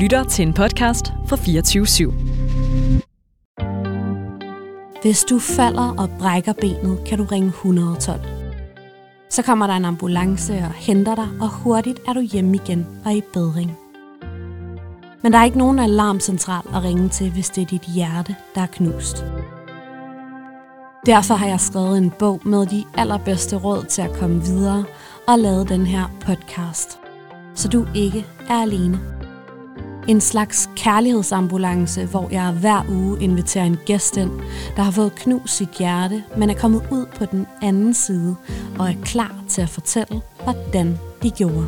lytter til en podcast fra 24 /7. Hvis du falder og brækker benet, kan du ringe 112. Så kommer der en ambulance og henter dig, og hurtigt er du hjemme igen og i bedring. Men der er ikke nogen alarmcentral at ringe til, hvis det er dit hjerte, der er knust. Derfor har jeg skrevet en bog med de allerbedste råd til at komme videre og lavet den her podcast. Så du ikke er alene. En slags kærlighedsambulance, hvor jeg hver uge inviterer en gæst ind, der har fået knust sit hjerte, men er kommet ud på den anden side og er klar til at fortælle, hvordan de gjorde.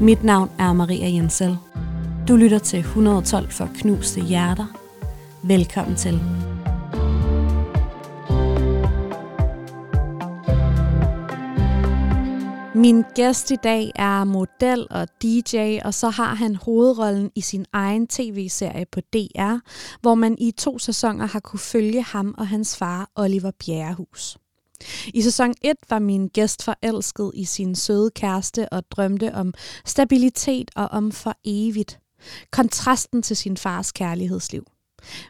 Mit navn er Maria Jensel. Du lytter til 112 for knuste hjerter. Velkommen til. Min gæst i dag er model og DJ, og så har han hovedrollen i sin egen tv-serie på DR, hvor man i to sæsoner har kunne følge ham og hans far, Oliver Bjerrehus. I sæson 1 var min gæst forelsket i sin søde kæreste og drømte om stabilitet og om for evigt. Kontrasten til sin fars kærlighedsliv.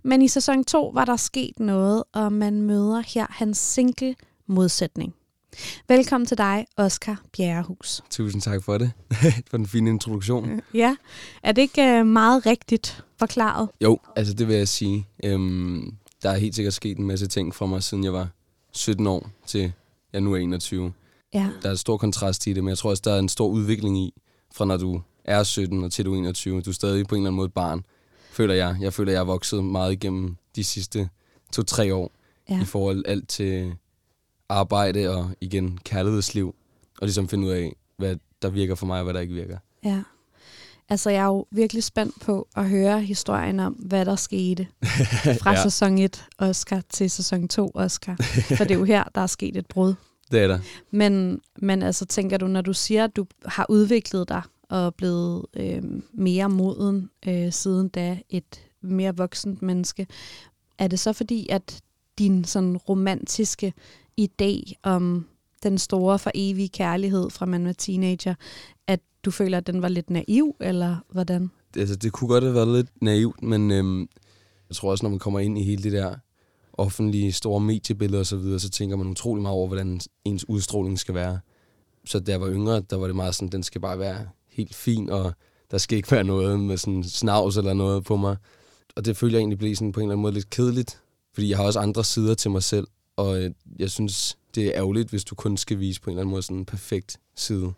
Men i sæson 2 var der sket noget, og man møder her hans single modsætning. Velkommen til dig, Oscar Bjerrehus. Tusind tak for det. for den fine introduktion. Ja, er det ikke øh, meget rigtigt forklaret? Jo, altså det vil jeg sige. Øhm, der er helt sikkert sket en masse ting for mig, siden jeg var 17 år til jeg nu er 21. Ja. Der er en stor kontrast i det, men jeg tror også, der er en stor udvikling i, fra når du er 17 og til du er 21. Du er stadig på en eller anden måde barn, føler jeg. Jeg føler, jeg har vokset meget igennem de sidste to-tre år Ja. i forhold alt til arbejde og igen kærlighedsliv, og ligesom finde ud af, hvad der virker for mig og hvad der ikke virker. Ja. Altså, jeg er jo virkelig spændt på at høre historien om, hvad der skete fra ja. Sæson 1 Oscar til sæson 2 Oscar. For det er jo her, der er sket et brud. Det er der. Men, men altså, tænker du, når du siger, at du har udviklet dig og blevet øh, mere moden øh, siden da et mere voksent menneske, er det så fordi, at din sådan romantiske idé om den store for evige kærlighed fra man var teenager, at du føler, at den var lidt naiv, eller hvordan? altså, det kunne godt have været lidt naivt, men øhm, jeg tror også, når man kommer ind i hele det der offentlige store mediebilleder og så videre, så tænker man utrolig meget over, hvordan ens udstråling skal være. Så da jeg var yngre, der var det meget sådan, den skal bare være helt fin, og der skal ikke være noget med sådan snavs eller noget på mig. Og det føler jeg egentlig blev sådan på en eller anden måde lidt kedeligt, fordi jeg har også andre sider til mig selv, og øh, jeg synes, det er ærgerligt, hvis du kun skal vise på en eller anden måde sådan en perfekt side.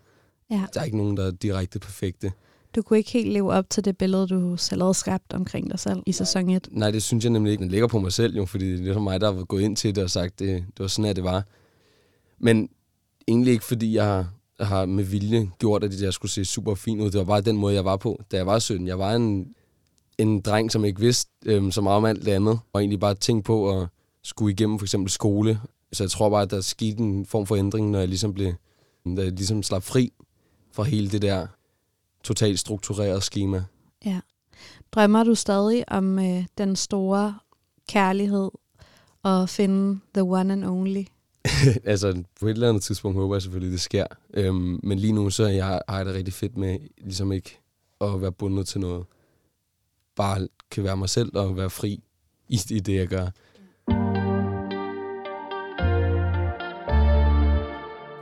Ja. Der er ikke nogen, der er direkte perfekte. Du kunne ikke helt leve op til det billede, du selv havde skabt omkring dig selv i sæson 1. Nej, det synes jeg nemlig ikke. Den ligger på mig selv jo, fordi det er mig, der har gået ind til det og sagt, det, det var sådan, at det var. Men egentlig ikke, fordi jeg har, har med vilje gjort, at jeg skulle se super fint ud. Det var bare den måde, jeg var på, da jeg var 17. Jeg var en, en dreng, som ikke vidste øhm, så meget om alt det andet, og egentlig bare tænkte på at skulle igennem for eksempel skole. Så jeg tror bare, at der skete en form for ændring, når jeg ligesom blev, da jeg ligesom slap fri fra hele det der totalt strukturerede schema. Ja. Drømmer du stadig om øh, den store kærlighed og finde the one and only? altså, på et eller andet tidspunkt håber jeg selvfølgelig, det sker. Øhm, men lige nu, så er jeg, har jeg det rigtig fedt med ligesom ikke at være bundet til noget. Bare kan være mig selv og være fri i, i det, jeg gør.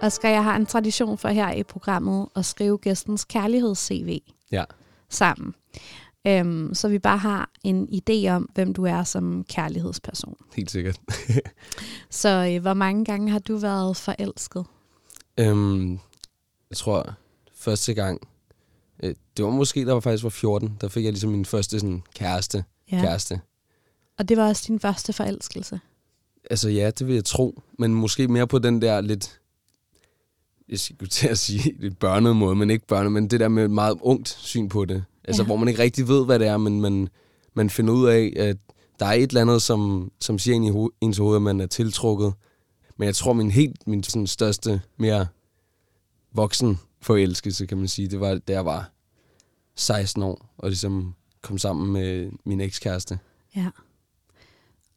Oscar, jeg har en tradition for her i programmet at skrive gæstens kærligheds-CV Ja. sammen. Øhm, så vi bare har en idé om, hvem du er som kærlighedsperson. Helt sikkert. Så øh, hvor mange gange har du været forelsket? øhm, jeg tror, første gang, øh, det var måske, der var faktisk var 14, der fik jeg ligesom min første sådan, kæreste. Ja. kæreste. Og det var også din første forelskelse. Altså ja, det vil jeg tro. Men måske mere på den der lidt, jeg skulle til at sige lidt børnet måde, men ikke børnet, men det der med et meget ungt syn på det. Altså Ja. hvor man ikke rigtig ved, hvad det er, men man, man finder ud af, at der er et eller andet, som, som siger ind i ho- ens hoved, at man er tiltrukket. Men jeg tror, min helt min sådan, største, mere voksen forelskelse, kan man sige, det var, da jeg var 16 år, og ligesom kom sammen med min ekskæreste. Ja.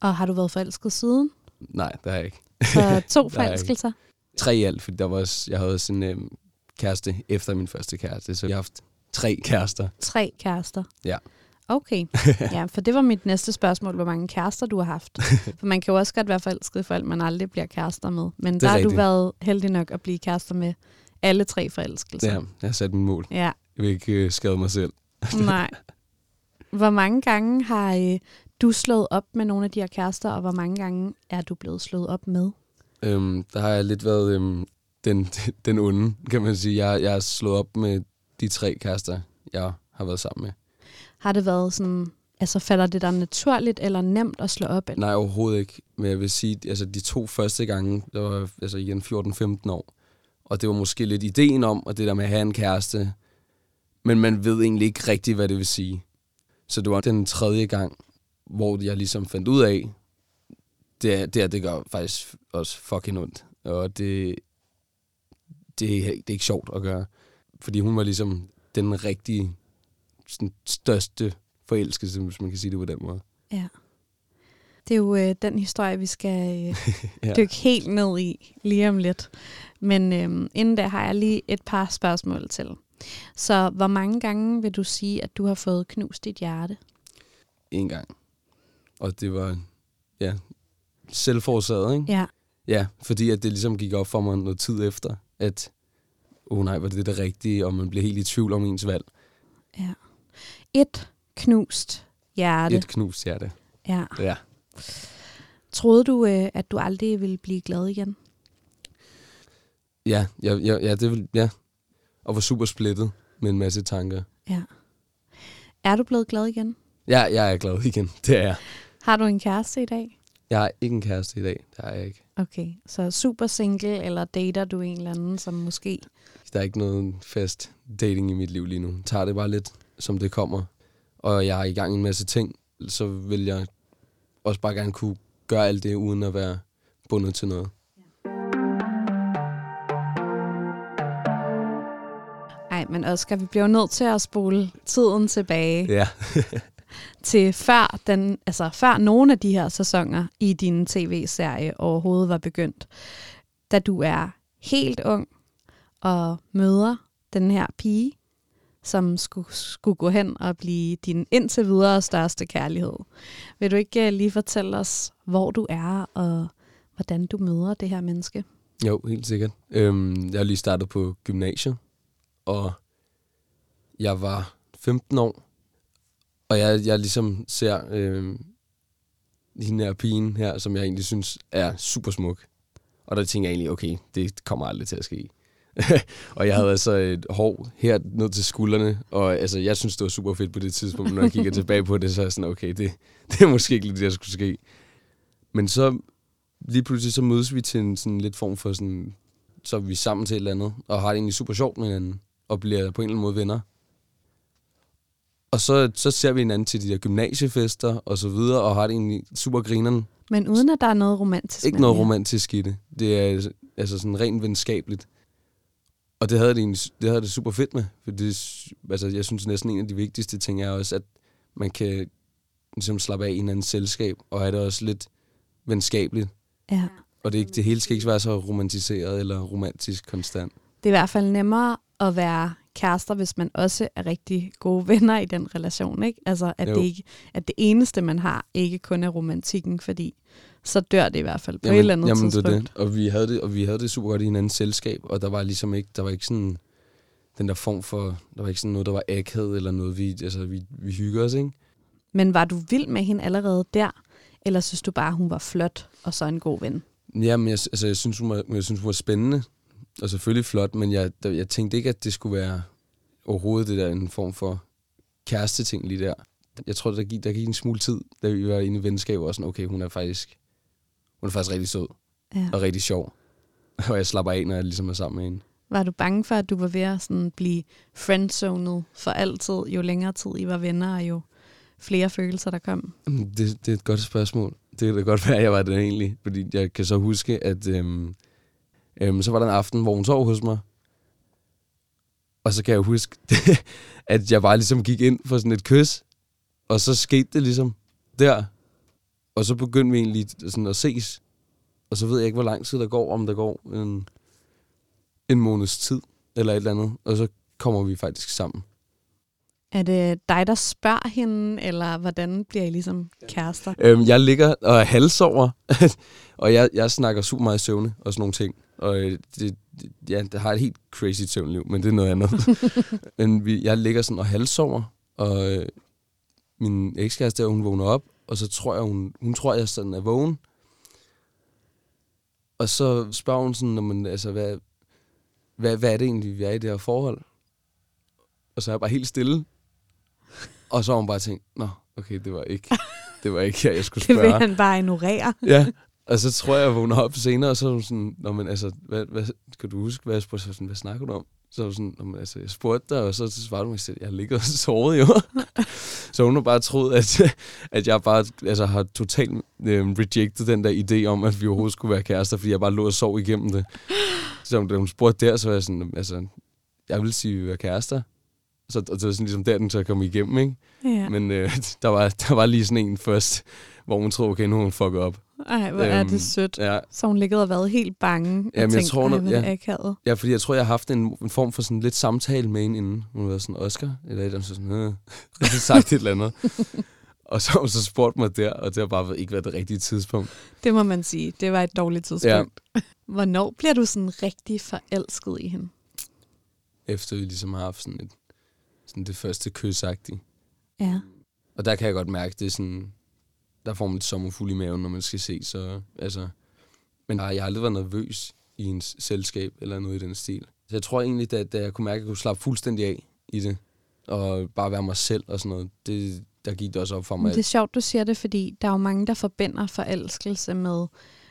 Og har du været forelsket siden? Nej, det har jeg ikke. Så to er forelskelser? Tre i alt, fordi der var også, jeg havde også en øhm, kæreste efter min første kæreste, så jeg har haft tre kærester. Tre kærester? Ja. Okay, ja, for det var mit næste spørgsmål, hvor mange kærester du har haft. For man kan jo også godt være forelsket i folk, man aldrig bliver kærester med. Men der har du været heldig nok at blive kærester med alle tre forelskelser. Ja, jeg har sat min mål. Ja. Jeg vil ikke uh, skade mig selv. Nej. Hvor mange gange har øh, du slået op med nogle af de her kærester, og hvor mange gange er du blevet slået op med? Øhm, der har jeg lidt været øhm, den, den onde, kan man sige. Jeg, jeg har slået op med de tre kærester, jeg har været sammen med. Har det været sådan, altså falder det der naturligt eller nemt at slå op? Nej, overhovedet ikke. Men jeg vil sige, altså de to første gange, der var altså igen 14-15 år. Og det var måske lidt ideen om, og det der med at have en kæreste. Men man ved egentlig ikke rigtigt, hvad det vil sige. Så det var den tredje gang, hvor jeg ligesom fandt ud af, det, det, det gør faktisk også fucking ondt. Og det, det, det er ikke sjovt at gøre. Fordi hun var ligesom den rigtige, sådan, største forelskelse, hvis man kan sige det på den måde. Ja. Det er jo øh, den historie, vi skal øh, ja. dykke helt ned i lige om lidt. Men øh, inden da har jeg lige et par spørgsmål til. Så hvor mange gange vil du sige, at du har fået knust dit hjerte? En gang. Og det var, ja, selvforårsaget, ikke? Ja. Ja, fordi at det ligesom gik op for mig noget tid efter, at, oh nej, var det det rigtige, og man blev helt i tvivl om ens valg. Ja. Et knust hjerte. Et knust hjerte. Ja. Ja. Troede du, øh, at du aldrig ville blive glad igen? Ja, ja, ja, ja, det vil, ja. Og var super splittet med en masse tanker. Ja. Er du blevet glad igen? Ja, jeg er glad igen. Det er jeg. Har du en kæreste i dag? Jeg har ikke en kæreste i dag. Det har jeg ikke. Okay, så super single, eller dater du en eller anden, som måske... Der er ikke noget fast dating i mit liv lige nu. Jeg tager det bare lidt, som det kommer. Og jeg er i gang i en masse ting, så vil jeg også bare gerne kunne gøre alt det, uden at være bundet til noget. Nej, men Oscar, vi bliver nødt til at spole tiden tilbage. Ja. til før, den, altså før nogle af de her sæsoner i din tv-serie overhovedet var begyndt. Da du er helt ung og møder den her pige, som skulle, skulle gå hen og blive din indtil videre største kærlighed. Vil du ikke øh, lige fortælle os, hvor du er, og hvordan du møder det her menneske? Jo, helt sikkert. Øhm, jeg har lige startet på gymnasiet, og jeg var 15 år, og jeg, jeg ligesom ser øh, hende her pigen her, som jeg egentlig synes er super smuk. Og der tænker jeg egentlig, okay, det kommer aldrig til at ske. og jeg havde altså et hår her ned til skuldrene, og altså, jeg synes, det var super fedt på det tidspunkt, når jeg kigger tilbage på det, så er jeg sådan, okay, det, det er måske ikke lige det, der skulle ske. Men så lige pludselig så mødes vi til en sådan lidt form for sådan, så er vi sammen til et eller andet, og har det egentlig super sjovt med hinanden, og bliver på en eller anden måde venner. Og så, så ser vi hinanden til de der gymnasiefester og så videre, og har det egentlig super grineren. Men uden at der er noget romantisk Ikke noget romantisk i det. Det er altså sådan rent venskabeligt. Og det havde det, egentlig, det havde det super fedt med. For det, altså, jeg synes næsten en af de vigtigste ting er også, at man kan ligesom slappe af i hinandens selskab, og have det også lidt venskabeligt. Ja. Og det, det hele skal ikke være så romantiseret eller romantisk konstant. Det er i hvert fald nemmere at være kærester, hvis man også er rigtig gode venner i den relation, ikke? Altså, at, det, ikke, at det eneste, man har, ikke kun er romantikken, fordi så dør det i hvert fald på jamen, et eller andet jamen, tidspunkt. Det, det. Og, vi havde det, og vi havde det super godt i hinandens selskab, og der var ligesom ikke, der var ikke sådan den der form for, der var ikke sådan noget, der var akavet eller noget, vi, altså, vi, vi hygger os, ikke? Men var du vild med hende allerede der, eller synes du bare, hun var flot og så en god ven? Jamen, jeg, altså, jeg, synes, hun var, jeg synes, hun var spændende, og selvfølgelig flot, men jeg, jeg tænkte ikke, at det skulle være overhovedet det der en form for kæreste ting lige der. Jeg tror, der gik, der gik en smule tid, da vi var inde i venskab, og sådan, okay, hun er faktisk, hun er faktisk rigtig sød ja. og rigtig sjov. Og jeg slapper af, når jeg ligesom er sammen med hende. Var du bange for, at du var ved at sådan blive friendzonet for altid, jo længere tid I var venner, og jo flere følelser, der kom? Det, det er et godt spørgsmål. Det kan da godt være, at jeg var det egentlig. Fordi jeg kan så huske, at øhm, øhm, så var der en aften, hvor hun sov hos mig. Og så kan jeg huske, at jeg bare ligesom gik ind for sådan et kys. Og så skete det ligesom der. Og så begyndte vi egentlig sådan at ses. Og så ved jeg ikke, hvor lang tid der går, om der går en, en måneds tid, eller et eller andet. Og så kommer vi faktisk sammen. Er det dig, der spørger hende, eller hvordan bliver I ligesom kærester? Øhm, jeg ligger og er halsover, og jeg, jeg snakker super meget i søvne og sådan nogle ting. Og øh, det, det, ja, det har et helt crazy søvnliv, men det er noget andet. men vi, jeg ligger sådan og halsover, og øh, min ekskæreste der, hun vågner op, og så tror jeg, hun, hun tror, jeg sådan er vågen. Og så spørger hun sådan, når man, altså, hvad, hvad, hvad er det egentlig, vi er i det her forhold? Og så er jeg bare helt stille. Og så har hun bare tænkt, nå, okay, det var ikke, det var ikke her, jeg skulle Det spørge. vil han bare ignorere. Ja, og så tror jeg, jeg vågner op senere, og så hun sådan, Nå, men altså, hvad, hvad, kan du huske, hvad jeg spurgte? Så var sådan, hvad snakker du om? Så var hun sådan, Nå, men altså, jeg spurgte dig, og så, så svarede hun mig selv, jeg ligger og sovet jo. så hun har bare troet, at, at jeg bare altså, har totalt øh, rejected den der idé om, at vi overhovedet skulle være kærester, fordi jeg bare lå og sov igennem det. Så da hun spurgte der, så var jeg sådan, altså, jeg vil sige, at vi er kærester. Så og det var sådan ligesom der, den så kom igennem, ikke? Ja. Men øh, der, var, der var lige sådan en først, hvor hun troede, okay, nu har hun fucket op. Ej, hvor er Øhm, det sødt. Ja, Så hun ligget og været helt bange og Jamen, jeg tror, når- ja. er akavet. Ja, fordi jeg tror, jeg har haft en, en form for sådan lidt samtale med hende inden. Hun var sådan, Oscar, eller et eller andet, så sådan, øh, har sagt et eller andet. og så hun så spurgt mig der, og det har bare ikke været det rigtige tidspunkt. Det må man sige. Det var et dårligt tidspunkt. Ja. Hvornår bliver du sådan rigtig forelsket i hende? Efter vi ligesom har haft sådan, et, sådan det første kysagtige. Ja. Og der kan jeg godt mærke, det er sådan, der får man lidt sommerfuld i maven, når man skal se, så altså... Men jeg har aldrig været nervøs i ens selskab, eller noget i den stil. Så jeg tror egentlig, da, da jeg kunne mærke, at jeg kunne slappe fuldstændig af i det, og bare være mig selv og sådan noget, det, der gik det også op for mig. Det er sjovt, du siger det, fordi der er jo mange, der forbinder forelskelse med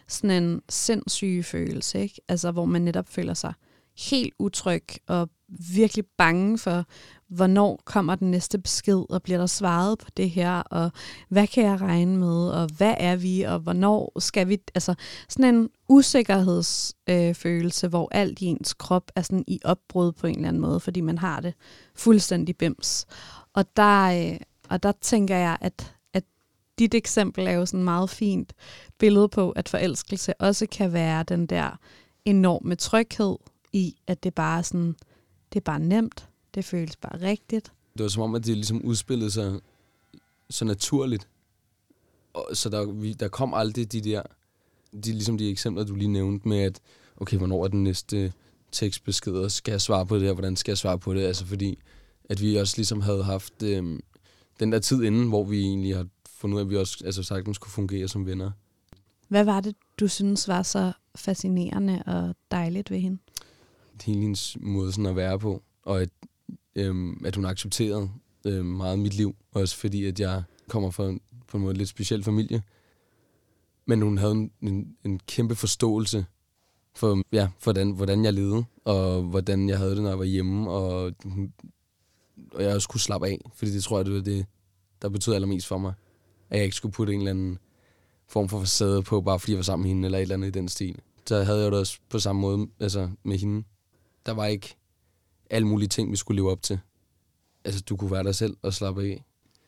sådan en sindssyg følelse, ikke? Altså, hvor man netop føler sig helt utryg og virkelig bange for, hvornår kommer den næste besked, og bliver der svaret på det her, og hvad kan jeg regne med, og hvad er vi, og hvornår skal vi... Altså, sådan en usikkerhedsfølelse, øh, følelse, hvor alt i ens krop er sådan i opbrud på en eller anden måde, fordi man har det fuldstændig bims. Og der, øh, og der tænker jeg, at, at dit eksempel er jo sådan meget fint billede på, at forelskelse også kan være den der enorme tryghed i, at det bare er sådan, det er bare nemt, det føles bare rigtigt. Det var som om, at det ligesom udspillede sig så naturligt. Og, så der, vi, der kom aldrig de der, de, ligesom de eksempler, du lige nævnte med, at okay, hvornår er den næste tekstbesked, og skal jeg svare på det her, hvordan skal jeg svare på det? Altså fordi, at vi også ligesom havde haft øhm, den der tid inden, hvor vi egentlig har fundet ud af, at vi også altså, sagtens kunne fungere som venner. Hvad var det, du synes var så fascinerende og dejligt ved hende? Hele hendes måde sådan at være på, og at, øhm, at hun accepterede øhm, meget mit liv, også fordi, at jeg kommer fra en, på en måde lidt speciel familie. Men hun havde en, en, en kæmpe forståelse for, ja, for hvordan, hvordan jeg levede, og hvordan jeg havde det, når jeg var hjemme, og, og jeg også kunne slappe af, fordi det tror jeg, det var det, der betød allermest for mig. At jeg ikke skulle putte en eller anden form for facade på, bare fordi jeg var sammen med hende, eller et eller andet i den stil. Så havde jeg det også på samme måde altså med hende. Der var ikke alle mulige ting, vi skulle leve op til. Altså, du kunne være dig selv og slappe af.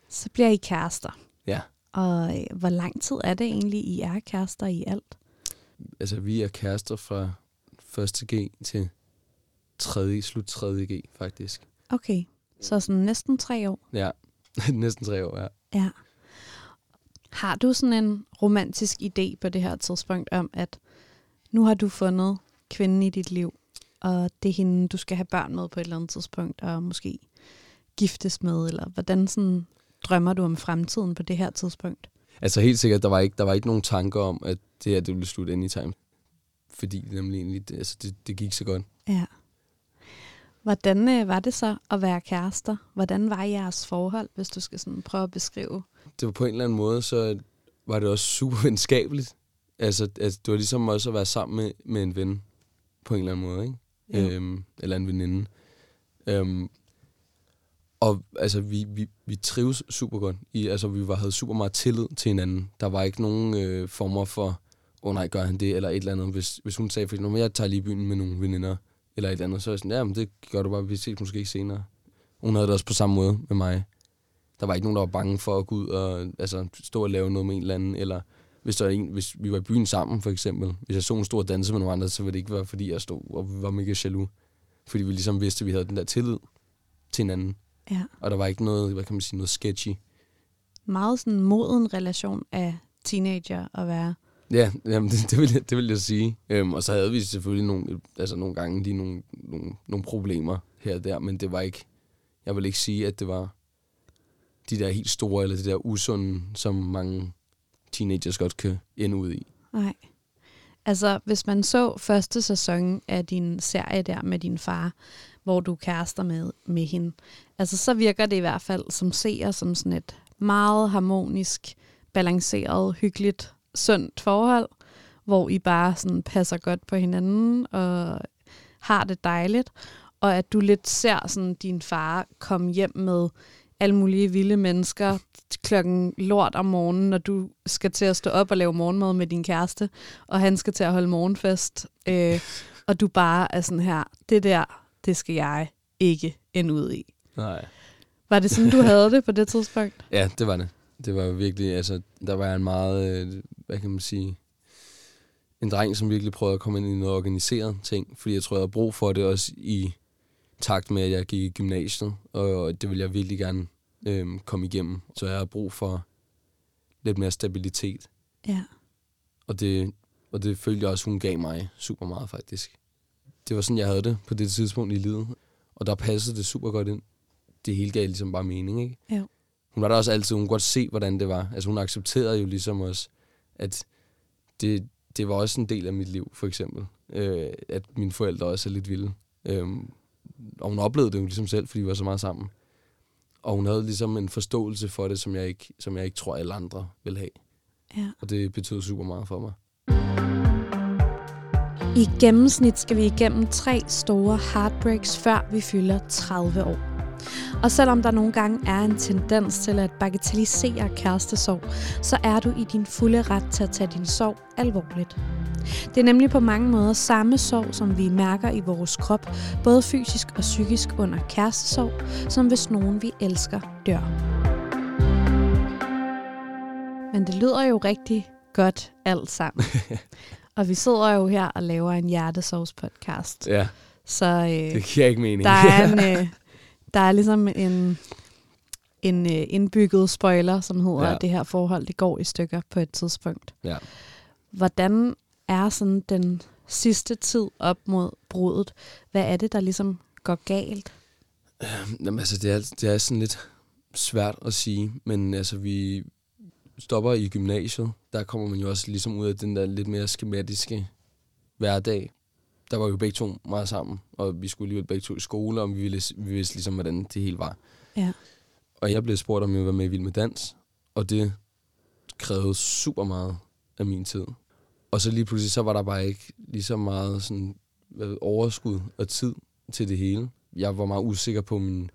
Så bliver I kærester. Ja. Og øh, hvor lang tid er det egentlig, I er kærester i alt? Altså, vi er kærester fra 1. G til 3. slut 3. G, faktisk. Okay, så sådan næsten tre år. Ja, næsten tre år, ja. Ja. Har du sådan en romantisk idé på det her tidspunkt om, at nu har du fundet kvinden i dit liv, og det er hende, du skal have børn med på et eller andet tidspunkt, og måske giftes med, eller hvordan sådan drømmer du om fremtiden på det her tidspunkt? Altså helt sikkert, der var ikke, der var ikke nogen tanker om, at det her det ville slutte anytime. Fordi det nemlig egentlig, det, altså det, det gik så godt. Ja. Hvordan øh, var det så at være kærester? Hvordan var jeres forhold, hvis du skal sådan prøve at beskrive? Det var på en eller anden måde, så var det også super venskabeligt. Altså, altså det var ligesom også at være sammen med, med en ven, på en eller anden måde, ikke? Ja. Øhm, eller en veninde. Øhm, og altså, vi, vi, vi trives super godt. I, altså, vi var, havde super meget tillid til hinanden. Der var ikke nogen øh, former for, åh oh, nej, gør han det, eller et eller andet. Hvis, hvis hun sagde, for jeg tager lige byen med nogle veninder, eller et eller andet, så er jeg sådan, ja, men det gør du bare, vi ses måske ikke senere. Hun havde det også på samme måde med mig. Der var ikke nogen, der var bange for at gå ud og altså, stå og lave noget med en eller anden, eller hvis, der en, hvis vi var i byen sammen, for eksempel. Hvis jeg så en stor danse med nogle andre, så ville det ikke være, fordi jeg stod og var mega jaloux. Fordi vi ligesom vidste, at vi havde den der tillid til hinanden. Ja. Og der var ikke noget, hvad kan man sige, noget sketchy. Meget sådan moden relation af teenager at være. Ja, jamen, det, det, vil jeg, det vil jeg sige. Øhm, og så havde vi selvfølgelig nogle, altså nogle gange lige nogle, nogle, nogle problemer her og der, men det var ikke, jeg vil ikke sige, at det var de der helt store, eller det der usunde, som mange teenagers godt kan ende ud i. Nej. Altså, hvis man så første sæson af din serie der med din far, hvor du kærester med, med hende, altså så virker det i hvert fald som seer som sådan et meget harmonisk, balanceret, hyggeligt, sundt forhold, hvor I bare sådan passer godt på hinanden og har det dejligt, og at du lidt ser sådan din far komme hjem med alle mulige vilde mennesker klokken lort om morgenen, når du skal til at stå op og lave morgenmad med din kæreste, og han skal til at holde morgenfest, øh, og du bare er sådan her, det der, det skal jeg ikke ende ud i. Nej. Var det sådan, du havde det på det tidspunkt? Ja, det var det. Det var virkelig, altså, der var en meget, øh, hvad kan man sige, en dreng, som virkelig prøvede at komme ind i noget organiseret ting, fordi jeg tror, jeg havde brug for det også i takt med, at jeg gik i gymnasiet, og det ville jeg virkelig gerne øhm, komme igennem. Så jeg har brug for lidt mere stabilitet, Ja. og det, og det følte jeg også, hun gav mig super meget faktisk. Det var sådan, jeg havde det på det tidspunkt i livet, og der passede det super godt ind. Det hele gav ligesom bare mening, ikke? Jo. Hun var der også altid, hun kunne godt se, hvordan det var. Altså hun accepterede jo ligesom også, at det, det var også en del af mit liv, for eksempel. Øh, at mine forældre også er lidt vilde. Øhm, og hun oplevede det jo ligesom selv, fordi vi var så meget sammen. Og hun havde ligesom en forståelse for det, som jeg ikke, som jeg ikke tror, alle andre vil have. ja. Og det betød super meget for mig. I gennemsnit skal vi igennem tre store heartbreaks, før vi fylder 30 år. Og selvom der nogle gange er en tendens til at bagatellisere kærestesorg, så er du i din fulde ret til at tage din sorg alvorligt. Det er nemlig på mange måder samme sorg, som vi mærker i vores krop, både fysisk og psykisk under kærestesorg, som hvis nogen vi elsker dør. Men det lyder jo rigtig godt alt sammen. og vi sidder jo her og laver en hjertesovs-podcast. Ja, Så øh, det giver ikke mening. der er en, øh, der er ligesom en, en øh, indbygget spoiler, som hedder, Ja. at det her forhold det går i stykker på et tidspunkt. ja. Hvordan er sådan den sidste tid op mod brudet? Hvad er det, der ligesom går galt? Jamen, altså, det er, det er sådan lidt svært at sige, men altså, vi stopper i gymnasiet. Der kommer man jo også ligesom ud af den der lidt mere skematiske hverdag. Der var jo begge to meget sammen, og vi skulle alligevel begge to i skole, og vi, ville, vi vidste ligesom, hvordan det hele var. Ja. Og jeg blev spurgt, om jeg ville være med i Vild med Dans, og det krævede super meget af min tid. Og så lige pludselig, så var der bare ikke lige så meget sådan, overskud og tid til det hele. Jeg var meget usikker på, min,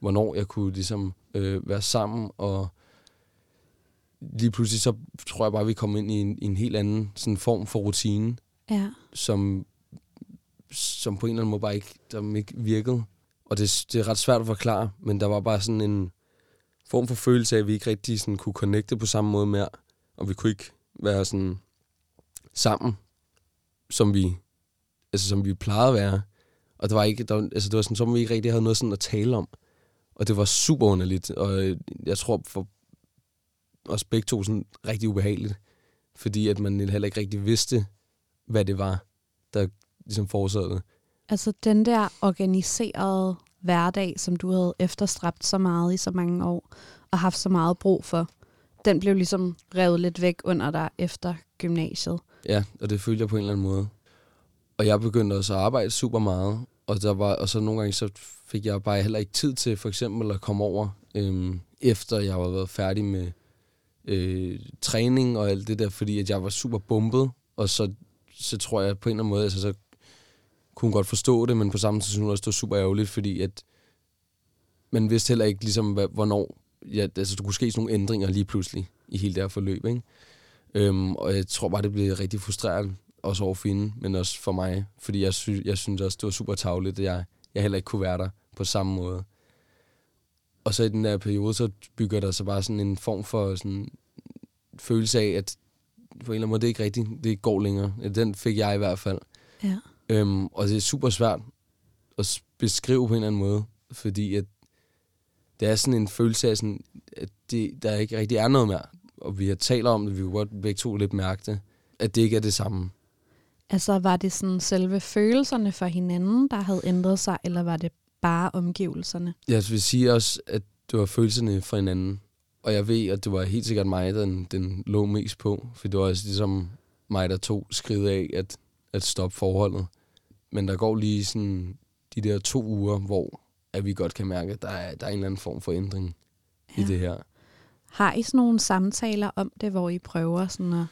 hvornår jeg kunne ligesom, øh, være sammen, og lige pludselig så tror jeg bare, vi kom ind i en, i en helt anden sådan form for rutine, Ja. som, som på en eller anden måde bare ikke, der ikke virkede. Og det, det er ret svært at forklare, men der var bare sådan en form for følelse af, at vi ikke rigtig sådan kunne connecte på samme måde mere. Og vi kunne ikke være sådan sammen, som vi, altså, som vi plejede at være. Og det var, ikke, der, altså, det var sådan, som vi ikke rigtig havde noget sådan at tale om. Og det var super underligt, og øh, jeg tror for os begge to sådan rigtig ubehageligt. Fordi at man heller ikke rigtig vidste, hvad det var, der ligesom forårsagede det. Altså den der organiserede hverdag, som du havde efterstræbt så meget i så mange år, og haft så meget brug for, den blev ligesom revet lidt væk under dig efter gymnasiet. Ja, og det følte jeg på en eller anden måde. Og jeg begyndte også at arbejde super meget, og, der var, og så nogle gange så fik jeg bare heller ikke tid til for eksempel at komme over, øhm, efter jeg var været færdig med øh, træning og alt det der, fordi at jeg var super bumpet, og så, så tror jeg på en eller anden måde, altså så kunne hun godt forstå det, men på samme tid synes hun også, det var super ærgerligt, fordi at man vidste heller ikke ligesom, hvad, hvornår, ja, altså der kunne ske sådan nogle ændringer lige pludselig i hele det her forløb, ikke? Øhm, og jeg tror bare, det blev rigtig frustrerende, også over for hende, men også for mig, fordi jeg, sy- jeg synes også, det var super tavligt, at jeg, jeg heller ikke kunne være der på samme måde. Og så i den der periode, så bygger der sig bare sådan en form for sådan følelse af, at på en eller anden måde, det er ikke rigtigt, det går længere. Den fik jeg i hvert fald. Ja. Øhm, og det er super svært at beskrive på en eller anden måde, fordi at det er sådan en følelse af, sådan, at det, der ikke rigtig er noget mere. Og vi har talt om det, vi kunne godt begge to lidt mærke det, at det ikke er det samme. Altså var det sådan selve følelserne for hinanden, der havde ændret sig, eller var det bare omgivelserne? Jeg vil sige også, at det var følelserne for hinanden. Og jeg ved, at det var helt sikkert mig, den, den lå mest på. For det var også ligesom mig, der tog skridt af at, at stoppe forholdet. Men der går lige sådan de der to uger, hvor at vi godt kan mærke, at der er, der er en eller anden form for ændring ja. i det her. Har I sådan nogle samtaler om det, hvor I prøver sådan at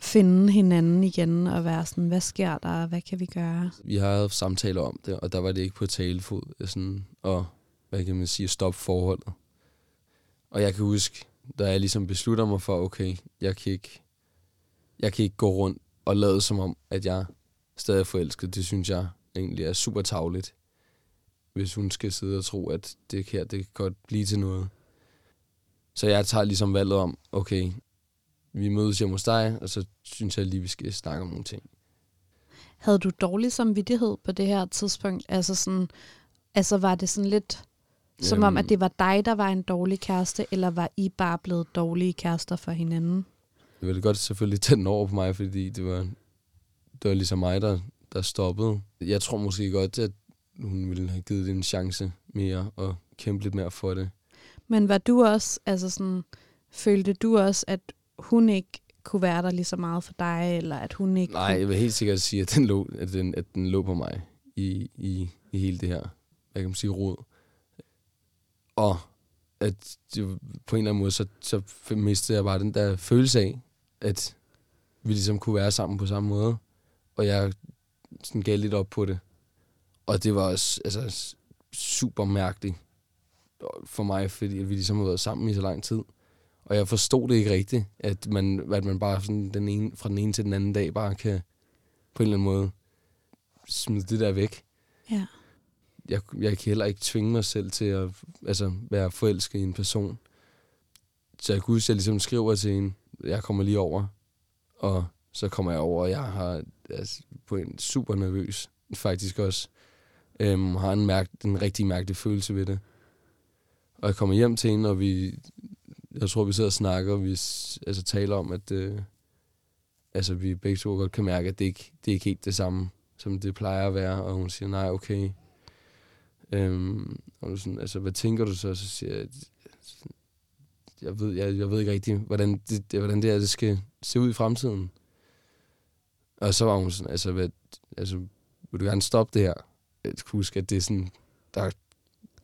finde hinanden igen og være sådan, hvad sker der, hvad kan vi gøre? Vi har haft samtaler om det, og der var det ikke på talefod, sådan, og hvad kan man sige, stoppe forholdet. Og jeg kan huske, da jeg ligesom beslutter mig for, okay, jeg kan ikke, jeg kan ikke gå rundt og lade som om, at jeg stadig er forelsket. Det synes jeg egentlig er super tavligt, hvis hun skal sidde og tro, at det her, det kan godt blive til noget. Så jeg tager ligesom valget om, okay, vi mødes hjemme hos dig, og så synes jeg lige, vi skal snakke om nogle ting. Havde du dårlig samvittighed på det her tidspunkt? Altså, sådan, altså var det sådan lidt som om, at det var dig, der var en dårlig kæreste, eller var I bare blevet dårlige kærester for hinanden? Det ville godt selvfølgelig tage den over på mig, fordi det var, det var ligesom mig, der, der stoppede. Jeg tror måske godt, at hun ville have givet det en chance mere og kæmpe lidt mere for det. Men var du også, altså sådan, følte du også, at hun ikke kunne være der lige så meget for dig, eller at hun ikke Nej, kunne... jeg vil helt sikkert sige, at den lå, at den, at den lå på mig i, i, i hele det her, hvad kan man sige, råd. Og at det, på en eller anden måde, så, så mistede jeg bare den der følelse af, at vi ligesom kunne være sammen på samme måde. Og jeg sådan gav lidt op på det. Og det var også altså, super mærkeligt for mig, fordi vi ligesom har været sammen i så lang tid. Og jeg forstod det ikke rigtigt, at man, at man bare sådan den ene, fra den ene til den anden dag bare kan på en eller anden måde smide det der væk. Ja. Jeg, jeg kan heller ikke tvinge mig selv til at altså, være forelsket i en person. Så jeg kunne huske, at jeg ligesom skriver til hende, jeg kommer lige over, og så kommer jeg over, og jeg har altså, på en super nervøs, faktisk også, øhm, har en, mærk, en rigtig mærkelig følelse ved det. Og jeg kommer hjem til hende, og vi, jeg tror, vi sidder og snakker, og vi altså, taler om, at øh, altså, vi begge to godt kan mærke, at det ikke det er ikke helt det samme, som det plejer at være. Og hun siger, nej, okay. Øhm, og sådan, altså, hvad tænker du så? Så siger jeg, jeg ved, jeg, jeg ved ikke rigtig, hvordan det, det, hvordan det, er, det skal se ud i fremtiden. Og så var hun sådan, altså, hvad, altså vil du gerne stoppe det her? Jeg huske, at det er sådan, der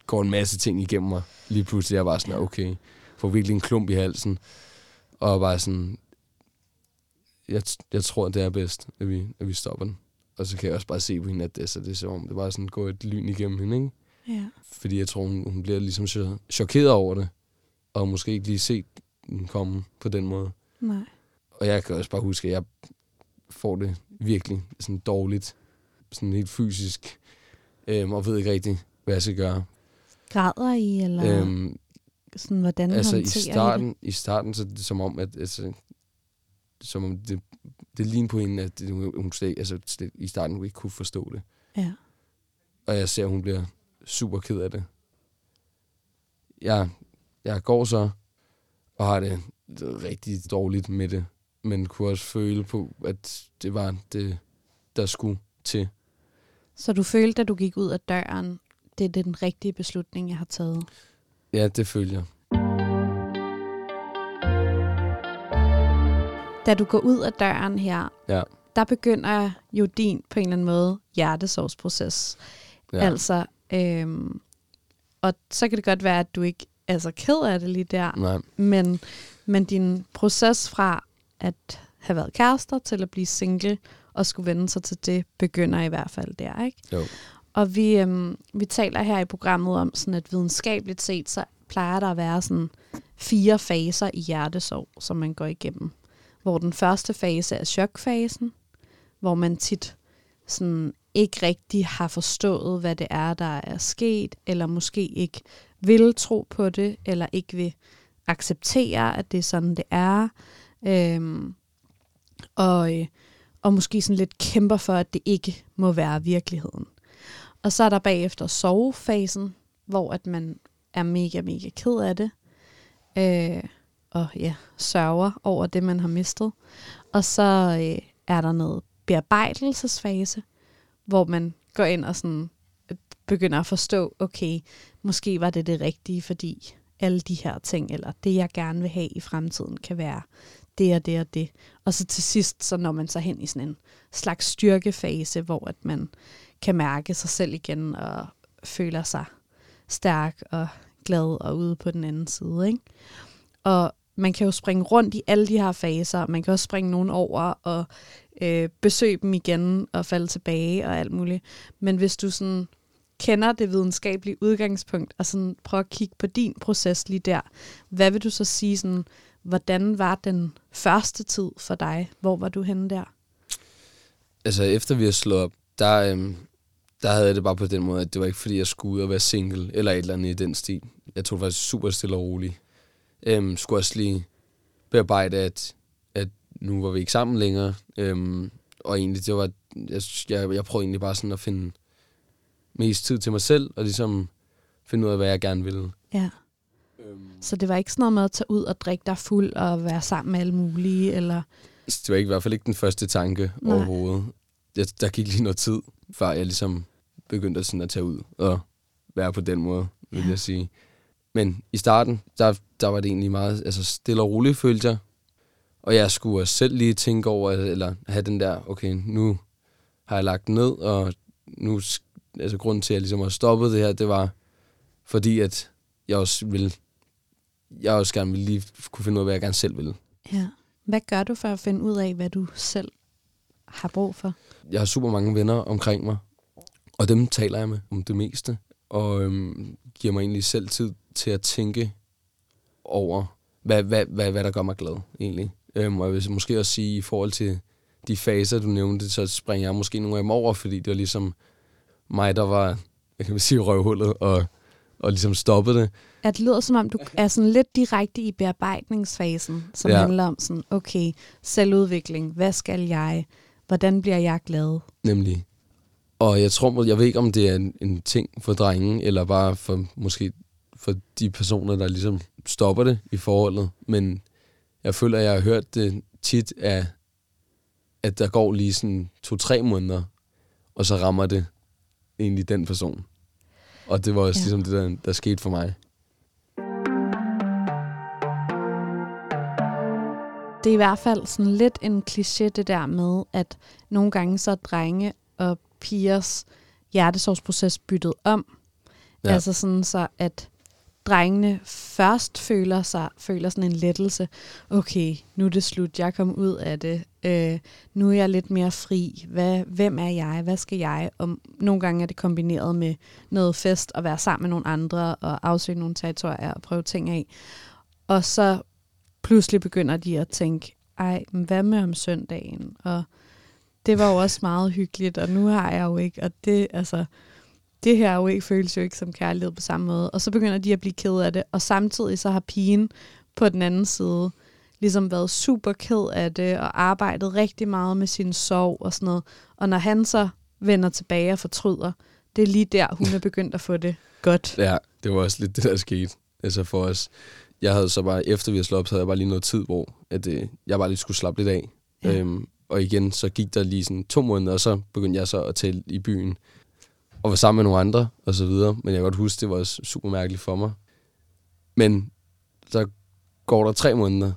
går en masse ting igennem mig. Lige pludselig er jeg bare sådan, okay, får virkelig en klump i halsen. Og bare sådan, jeg, jeg tror, det er bedst, at vi, at vi stopper den. Og så kan jeg også bare se på hende, at det, så det er som om, det bare sådan går et lyn igennem hende, ikke? Ja. Fordi jeg tror, hun, hun bliver ligesom cho- chokeret over det. Og måske ikke lige set den komme på den måde. Nej. Og jeg kan også bare huske, at jeg får det virkelig sådan dårligt. Sådan helt fysisk. Øhm, og ved ikke rigtig, hvad jeg skal gøre. Græder I, eller Øhm, sådan, hvordan altså i håndterer I starten, i starten, så er det som om, at altså, som om det, det lignede på hende, at det, hun slet, altså, slet, i starten hun ikke kunne forstå det. det? Ja. Og jeg ser, at hun bliver super ked af det. Jeg, jeg går så, og har det rigtig dårligt med det, men kunne også føle på, at det var det, der skulle til. Så du følte, at du gik ud af døren, det er den rigtige beslutning, jeg har taget? Ja, det følger jeg. Da du går ud af døren her, Ja. der begynder jo din på en eller anden måde hjertesorgsproces. Ja. Altså, øhm, og så kan det godt være, at du ikke er så ked af det lige der, Nej. men, men din proces fra at have været kærester til at blive single og skulle vende sig til det, begynder i hvert fald der, ikke? Jo. Og vi, øhm, vi taler her i programmet om, sådan at videnskabeligt set, så plejer der at være sådan fire faser i hjertesorg, som man går igennem. Hvor den første fase er chokfasen, hvor man tit sådan ikke rigtig har forstået, hvad det er, der er sket, eller måske ikke vil tro på det, eller ikke vil acceptere, at det er sådan, det er. Øhm, og, øh, og måske sådan lidt kæmper for, at det ikke må være virkeligheden. Og så er der bagefter sovefasen, hvor at man er mega, mega ked af det. Øh, og ja, sørger over det, man har mistet. Og så øh, er der noget bearbejdelsesfase, hvor man går ind og sådan øh, begynder at forstå, okay, måske var det det rigtige, fordi alle de her ting, eller det, jeg gerne vil have i fremtiden, kan være det og det og det. Og så til sidst, så når man så hen i sådan en slags styrkefase, hvor at man kan mærke sig selv igen og føler sig stærk og glad og ude på den anden side. Ikke? Og man kan jo springe rundt i alle de her faser. Man kan også springe nogen over og øh, besøge dem igen og falde tilbage og alt muligt. Men hvis du sådan kender det videnskabelige udgangspunkt og sådan prøver at kigge på din proces lige der, hvad vil du så sige, sådan, hvordan var den første tid for dig? Hvor var du henne der? Altså efter vi har slået op, der, øhm, der havde jeg det bare på den måde, at det var ikke fordi, jeg skulle ud og være single eller et eller andet i den stil. Jeg tog det faktisk super stille og roligt. Øhm, skulle også lige bearbejde, at, at nu var vi ikke sammen længere. Øhm, og egentlig, det var, jeg, jeg, jeg prøvede egentlig bare sådan at finde mest tid til mig selv, og ligesom finde ud af, hvad jeg gerne ville. Ja. Øhm. Så det var ikke sådan noget med at tage ud og drikke dig fuld og være sammen med alle mulige, eller? Det var ikke, i hvert fald ikke den første tanke Nej. overhovedet. Jeg, der gik lige noget tid, før jeg ligesom begyndte sådan at tage ud og være på den måde, vil ja. jeg sige. Men i starten, der, der var det egentlig meget altså stille og roligt, følte jeg. Og jeg skulle også selv lige tænke over, eller have den der, okay, nu har jeg lagt ned, og nu, altså grunden til, at jeg ligesom har stoppet det her, det var, fordi at jeg også ville, jeg også gerne ville lige kunne finde ud af, hvad jeg gerne selv ville. Ja. Hvad gør du for at finde ud af, hvad du selv har brug for? Jeg har super mange venner omkring mig, og dem taler jeg med om det meste, og øhm, giver mig egentlig selv tid til at tænke over, hvad, hvad, hvad, hvad der gør mig glad egentlig. Øhm, og jeg vil måske også sige, i forhold til de faser, du nævnte, så springer jeg måske nogle af dem over, fordi det var ligesom mig, der var, jeg kan sige, røvhullet, og, og ligesom stoppede det. At det lyder som om, du er sådan lidt direkte i bearbejdningsfasen, som ja. handler om sådan, okay, selvudvikling, hvad skal jeg, hvordan bliver jeg glad? Nemlig. Og jeg tror, jeg ved ikke, om det er en, en ting for drengen, eller bare for måske for de personer, der ligesom stopper det i forholdet. Men jeg føler, at jeg har hørt det tit, at, at der går lige sådan to-tre måneder, og så rammer det egentlig den person. Og det var også ja. ligesom det, der, der skete for mig. Det er i hvert fald sådan lidt en kliché, det der med, at nogle gange så er drenge og pigers hjertesorgsproces byttet om. Ja. Altså sådan så, at drengene først føler sig føler sådan en lettelse. Okay, nu er det slut, jeg kom ud af det. Øh, nu er jeg lidt mere fri. Hvad, hvem er jeg? Hvad skal jeg? Og nogle gange er det kombineret med noget fest og være sammen med nogle andre og afsøge nogle territorier og prøve ting af. Og så pludselig begynder de at tænke, ej, men hvad med om søndagen? Og det var jo også meget hyggeligt, og nu har jeg jo ikke, og det, altså, det her jo ikke føles jo ikke som kærlighed på samme måde. Og så begynder de at blive ked af det, og samtidig så har pigen på den anden side ligesom været super ked af det, og arbejdet rigtig meget med sin sorg og sådan noget. Og når han så vender tilbage og fortryder, det er lige der, hun er begyndt at få det godt. Ja, det var også lidt det, der skete. Altså for os. Jeg havde så bare, efter vi havde slået op, så havde jeg bare lige noget tid, hvor at, øh, jeg bare lige skulle slappe lidt af. Ja. Øhm, og igen, så gik der lige sådan to måneder, og så begyndte jeg så at tale i byen og var sammen med nogle andre, og så videre. Men jeg kan godt huske, det var også super mærkeligt for mig. Men så går der tre måneder,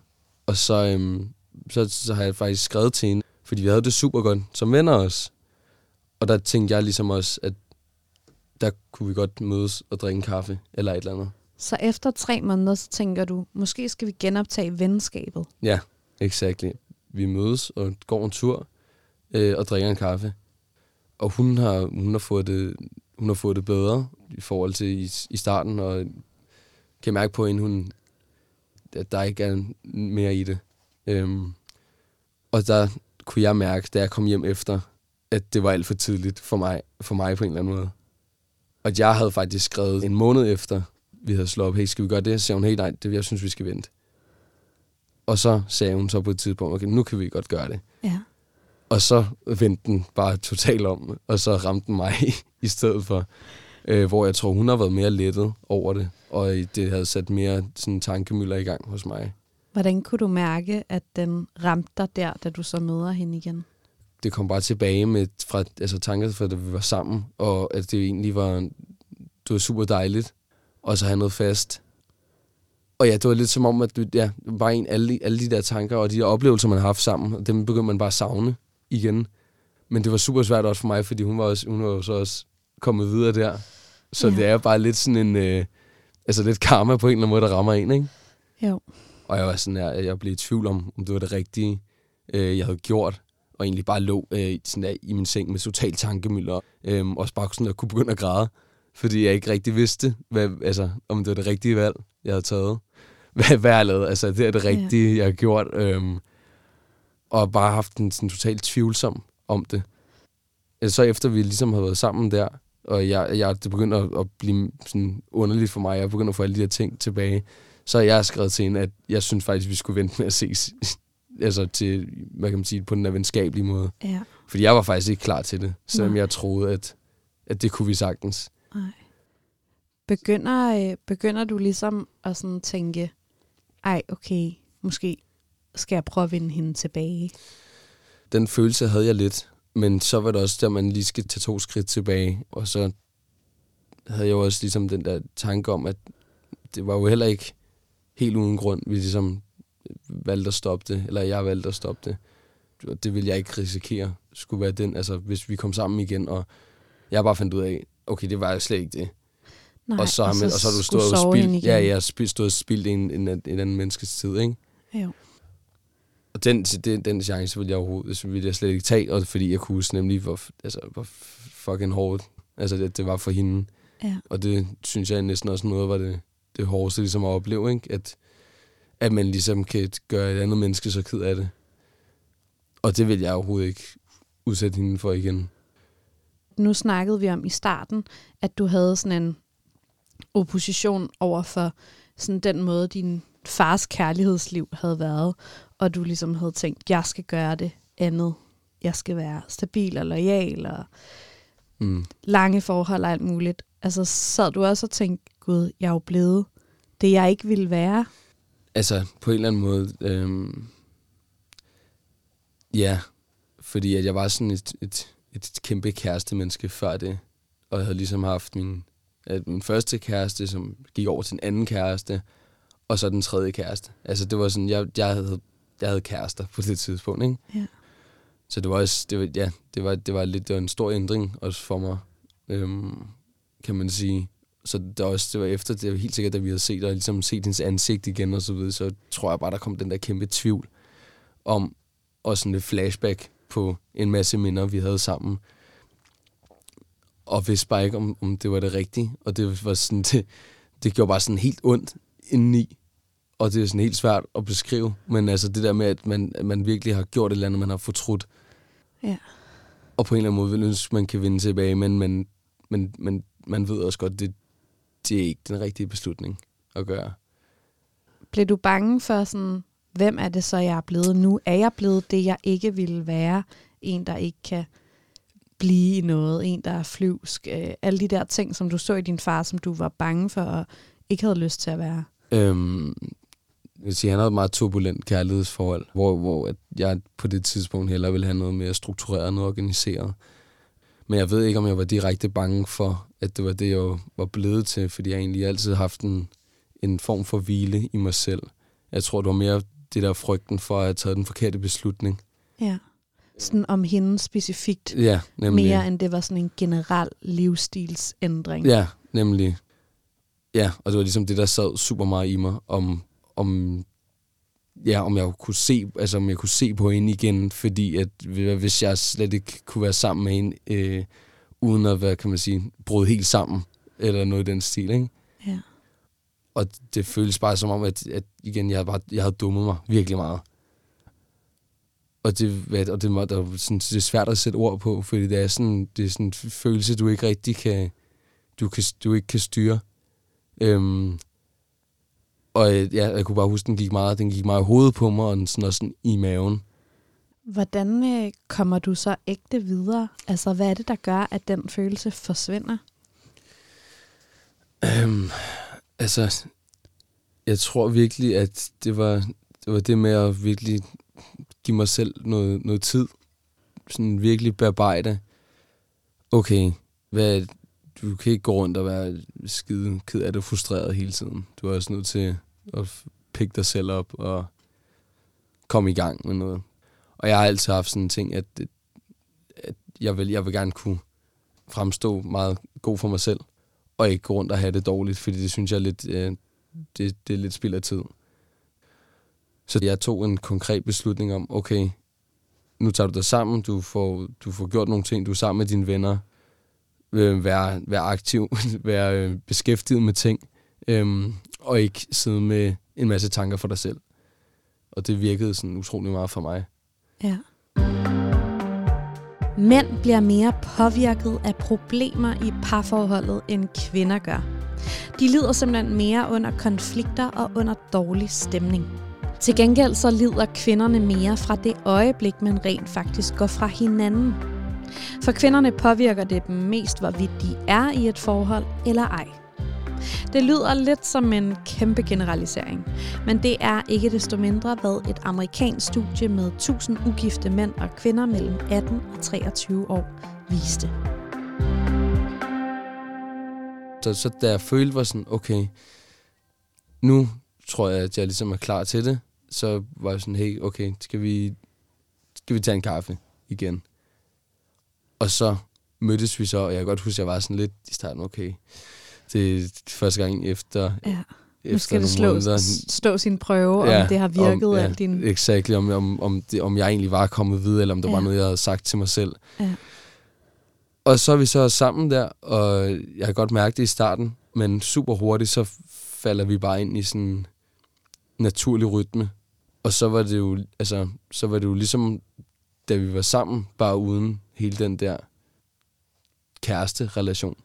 og så, øhm, så, så har jeg faktisk skrevet til hende, fordi vi havde det super godt som venner også. Og der tænkte jeg ligesom også, at der kunne vi godt mødes og drikke en kaffe, eller et eller andet. Så efter tre måneder, så tænker du, måske skal vi genoptage venskabet? Ja, exakt. Vi mødes og går en tur øh, og drikker en kaffe. Og hun har, hun har, fået det, hun har fået det bedre i forhold til i, i starten, og kan mærke på hende, hun, at der ikke er mere i det. Øhm, og der kunne jeg mærke, da jeg kom hjem efter, at det var alt for tidligt for mig, for mig på en eller anden måde. Og jeg havde faktisk skrevet en måned efter, vi havde slået op, hey, skal vi gøre det? Så sagde hun, hey, nej, det, jeg synes, vi skal vente. Og så sagde hun så på et tidspunkt, okay, nu kan vi godt gøre det. Ja. Og så vendte den bare totalt om, og så ramte den mig i stedet for. Øh, hvor jeg tror, hun har været mere lettet over det, og det havde sat mere sådan, tankemøller i gang hos mig. Hvordan kunne du mærke, at den ramte dig der, da du så møder hende igen? Det kom bare tilbage med fra, altså, tanker fra, da vi var sammen, og at det egentlig var, det var super dejligt, og så have noget fast. Og ja, det var lidt som om, at du, ja, bare en, alle, alle de der tanker og de der oplevelser, man har haft sammen, dem begyndte man bare at savne igen. Men det var super svært også for mig, fordi hun var, også, hun var jo så også kommet videre der. Så ja. det er bare lidt sådan en, øh, altså lidt karma på en eller anden måde, der rammer en, ikke? Jo. Og jeg var sådan her, jeg blev i tvivl om, om det var det rigtige, øh, jeg havde gjort. Og egentlig bare lå øh, sådan der, i min seng med total tankemøller. Øh, og bare sådan at kunne begynde at græde. Fordi jeg ikke rigtig vidste, hvad, altså, om det var det rigtige valg, jeg havde taget. Hvad, hvad jeg lavede. Altså, det er det rigtige, ja. jeg har gjort. Øh, og bare haft en sådan totalt tvivlsom om det. Altså, så efter vi ligesom havde været sammen der, og jeg, jeg, det begyndte at, at blive sådan underligt for mig, jeg begyndte at få alle de her ting tilbage, så jeg har skrevet til hende, at jeg synes faktisk, vi skulle vente med at ses altså til, hvad kan man sige, på den der venskabelige måde. Ja. Fordi jeg var faktisk ikke klar til det, selvom Nej. jeg troede, at, at det kunne vi sagtens. Nej. Begynder, øh, begynder du ligesom at sådan tænke, ej, okay, måske skal jeg prøve at vinde hende tilbage? Den følelse havde jeg lidt, men så var det også der, man lige skal tage to skridt tilbage, og så havde jeg jo også ligesom den der tanke om, at det var jo heller ikke helt uden grund, vi ligesom valgte at stoppe det, eller jeg valgte at stoppe det. Det ville jeg ikke risikere, skulle være den, altså hvis vi kom sammen igen, og jeg bare fandt ud af, okay, det var jo slet ikke det. Nej, og, så, og, så, og så har du stået og spildt, ja, jeg har stået og spildt en, en, en, en anden menneskes tid, ikke? Jo. Og den, den, den chance ville jeg overhovedet ville jeg slet ikke tage, og fordi jeg kunne huske nemlig, hvor, altså, hvor fucking hårdt altså, det, det var for hende. Ja. Og det synes jeg næsten også noget var det, det hårdeste ligesom at opleve, ikke? At, at man ligesom kan gøre et andet menneske så ked af det. Og det vil jeg overhovedet ikke udsætte hende for igen. Nu snakkede vi om i starten, at du havde sådan en opposition over for sådan den måde, din fars kærlighedsliv havde været, og du ligesom havde tænkt, jeg skal gøre det andet. Jeg skal være stabil og lojal og mm. lange forhold og alt muligt. Altså sad du også og tænkte, gud, jeg er jo blevet det, jeg ikke ville være? Altså, på en eller anden måde, øhm, ja, fordi at jeg var sådan et, et, et kæmpe kæreste menneske før det, og jeg havde ligesom haft min, at min første kæreste, som gik over til en anden kæreste, og så den tredje kæreste. Altså, det var sådan, jeg, jeg, havde, jeg havde kærester på det tidspunkt, ikke? Ja. Så det var også, det var, ja, det var, det var lidt det var en stor ændring også for mig, øhm, kan man sige. Så det, var også, det var efter, det var helt sikkert, da vi havde set, og ligesom set hendes ansigt igen og så videre, så tror jeg bare, der kom den der kæmpe tvivl om, og sådan et flashback på en masse minder, vi havde sammen. Og vidste bare ikke, om, om det var det rigtige. Og det var sådan, det, det gjorde bare sådan helt ondt indeni. Og det er sådan helt svært at beskrive. Men altså det der med, at man, at man virkelig har gjort et eller andet, man har fortrudt. Ja. Og på en eller anden måde vil ønske, man kan vinde tilbage, men, men, men, men man ved også godt, det, det er ikke den rigtige beslutning at gøre. Blev du bange for sådan, hvem er det så, jeg er blevet nu? Er jeg blevet det, jeg ikke ville være? En, der ikke kan blive i noget, en, der er flyvsk. Øh, alle de der ting, som du så i din far, som du var bange for og ikke havde lyst til at være. Øhm, jeg vil sige, han havde et meget turbulent kærlighedsforhold, hvor, hvor at jeg på det tidspunkt heller ville have noget mere struktureret noget organiseret. Men jeg ved ikke, om jeg var direkte bange for, at det var det, jeg var blevet til, fordi jeg egentlig altid har haft en, en form for hvile i mig selv. Jeg tror, det var mere det der frygten for at have taget den forkerte beslutning. Ja. Sådan om hende specifikt. Ja, nemlig. Mere end det var sådan en generel livsstilsændring. Ja, nemlig. Ja, og det var ligesom det, der sad super meget i mig, om, om, ja, om jeg kunne se, altså om jeg kunne se på hende igen, fordi at hvis jeg slet ikke kunne være sammen med hende, øh, uden at, hvad kan man sige, bryde helt sammen, eller noget i den stil, ikke? Og det føles bare som om, at, at igen, jeg bare, jeg havde dummet mig virkelig meget. Og det, og det, der, sådan, det er svært at sætte ord på, fordi det er sådan, det er sådan en følelse, du ikke rigtig kan, du, kan, du ikke kan styre. Øhm, og ja, jeg kunne bare huske, den gik meget, den gik meget i hovedet på mig, og sådan, og sådan i maven. Hvordan øh, kommer du så ægte videre? Altså, hvad er det, der gør, at den følelse forsvinder? Øhm, altså, jeg tror virkelig, at det var det, var det med at virkelig give mig selv noget, noget tid. Sådan virkelig bearbejde. Okay, hvad, du kan ikke gå rundt og være skide ked af det frustreret hele tiden. Du er også nødt til at pikke dig selv op og komme i gang med noget. Og jeg har altid haft sådan en ting, at, at jeg, vil, jeg vil gerne kunne fremstå meget god for mig selv, og ikke gå rundt og have det dårligt, fordi det synes jeg er lidt, øh, det, det er lidt spild af tid. Så jeg tog en konkret beslutning om, okay, nu tager du dig sammen, du får, du får gjort nogle ting, du er sammen med dine venner, øh, være, være aktiv, være øh, beskæftiget med ting, øh, og ikke sidde med en masse tanker for dig selv. Og det virkede sådan utrolig meget for mig. Ja. Mænd bliver mere påvirket af problemer i parforholdet, end kvinder gør. De lider simpelthen mere under konflikter og under dårlig stemning. Til gengæld så lider kvinderne mere fra det øjeblik, man rent faktisk går fra hinanden. For kvinderne påvirker det dem mest, hvorvidt de er i et forhold eller ej. Det lyder lidt som en kæmpe generalisering, men det er ikke desto mindre, hvad et amerikansk studie med 1000 ugifte mænd og kvinder mellem 18 og 23 år viste. Så, så da jeg følte var sådan, okay, nu tror jeg, at jeg ligesom er klar til det, så var jeg sådan, hey, okay, skal vi, skal vi tage en kaffe igen? Og så mødtes vi så, og jeg kan godt huske, at jeg var sådan lidt i starten, okay, det er første gang efter... Ja. Nu skal det slå, stå sin prøve, ja, om det har virket. Om, ja, alt din... Exakt, om, om, om, det, om jeg egentlig var kommet videre, eller om det ja. var noget, jeg havde sagt til mig selv. Ja. Og så er vi så sammen der, og jeg har godt mærket det i starten, men super hurtigt, så falder vi bare ind i sådan en naturlig rytme. Og så var det jo, altså, så var det jo ligesom, da vi var sammen, bare uden hele den der kæreste-relation.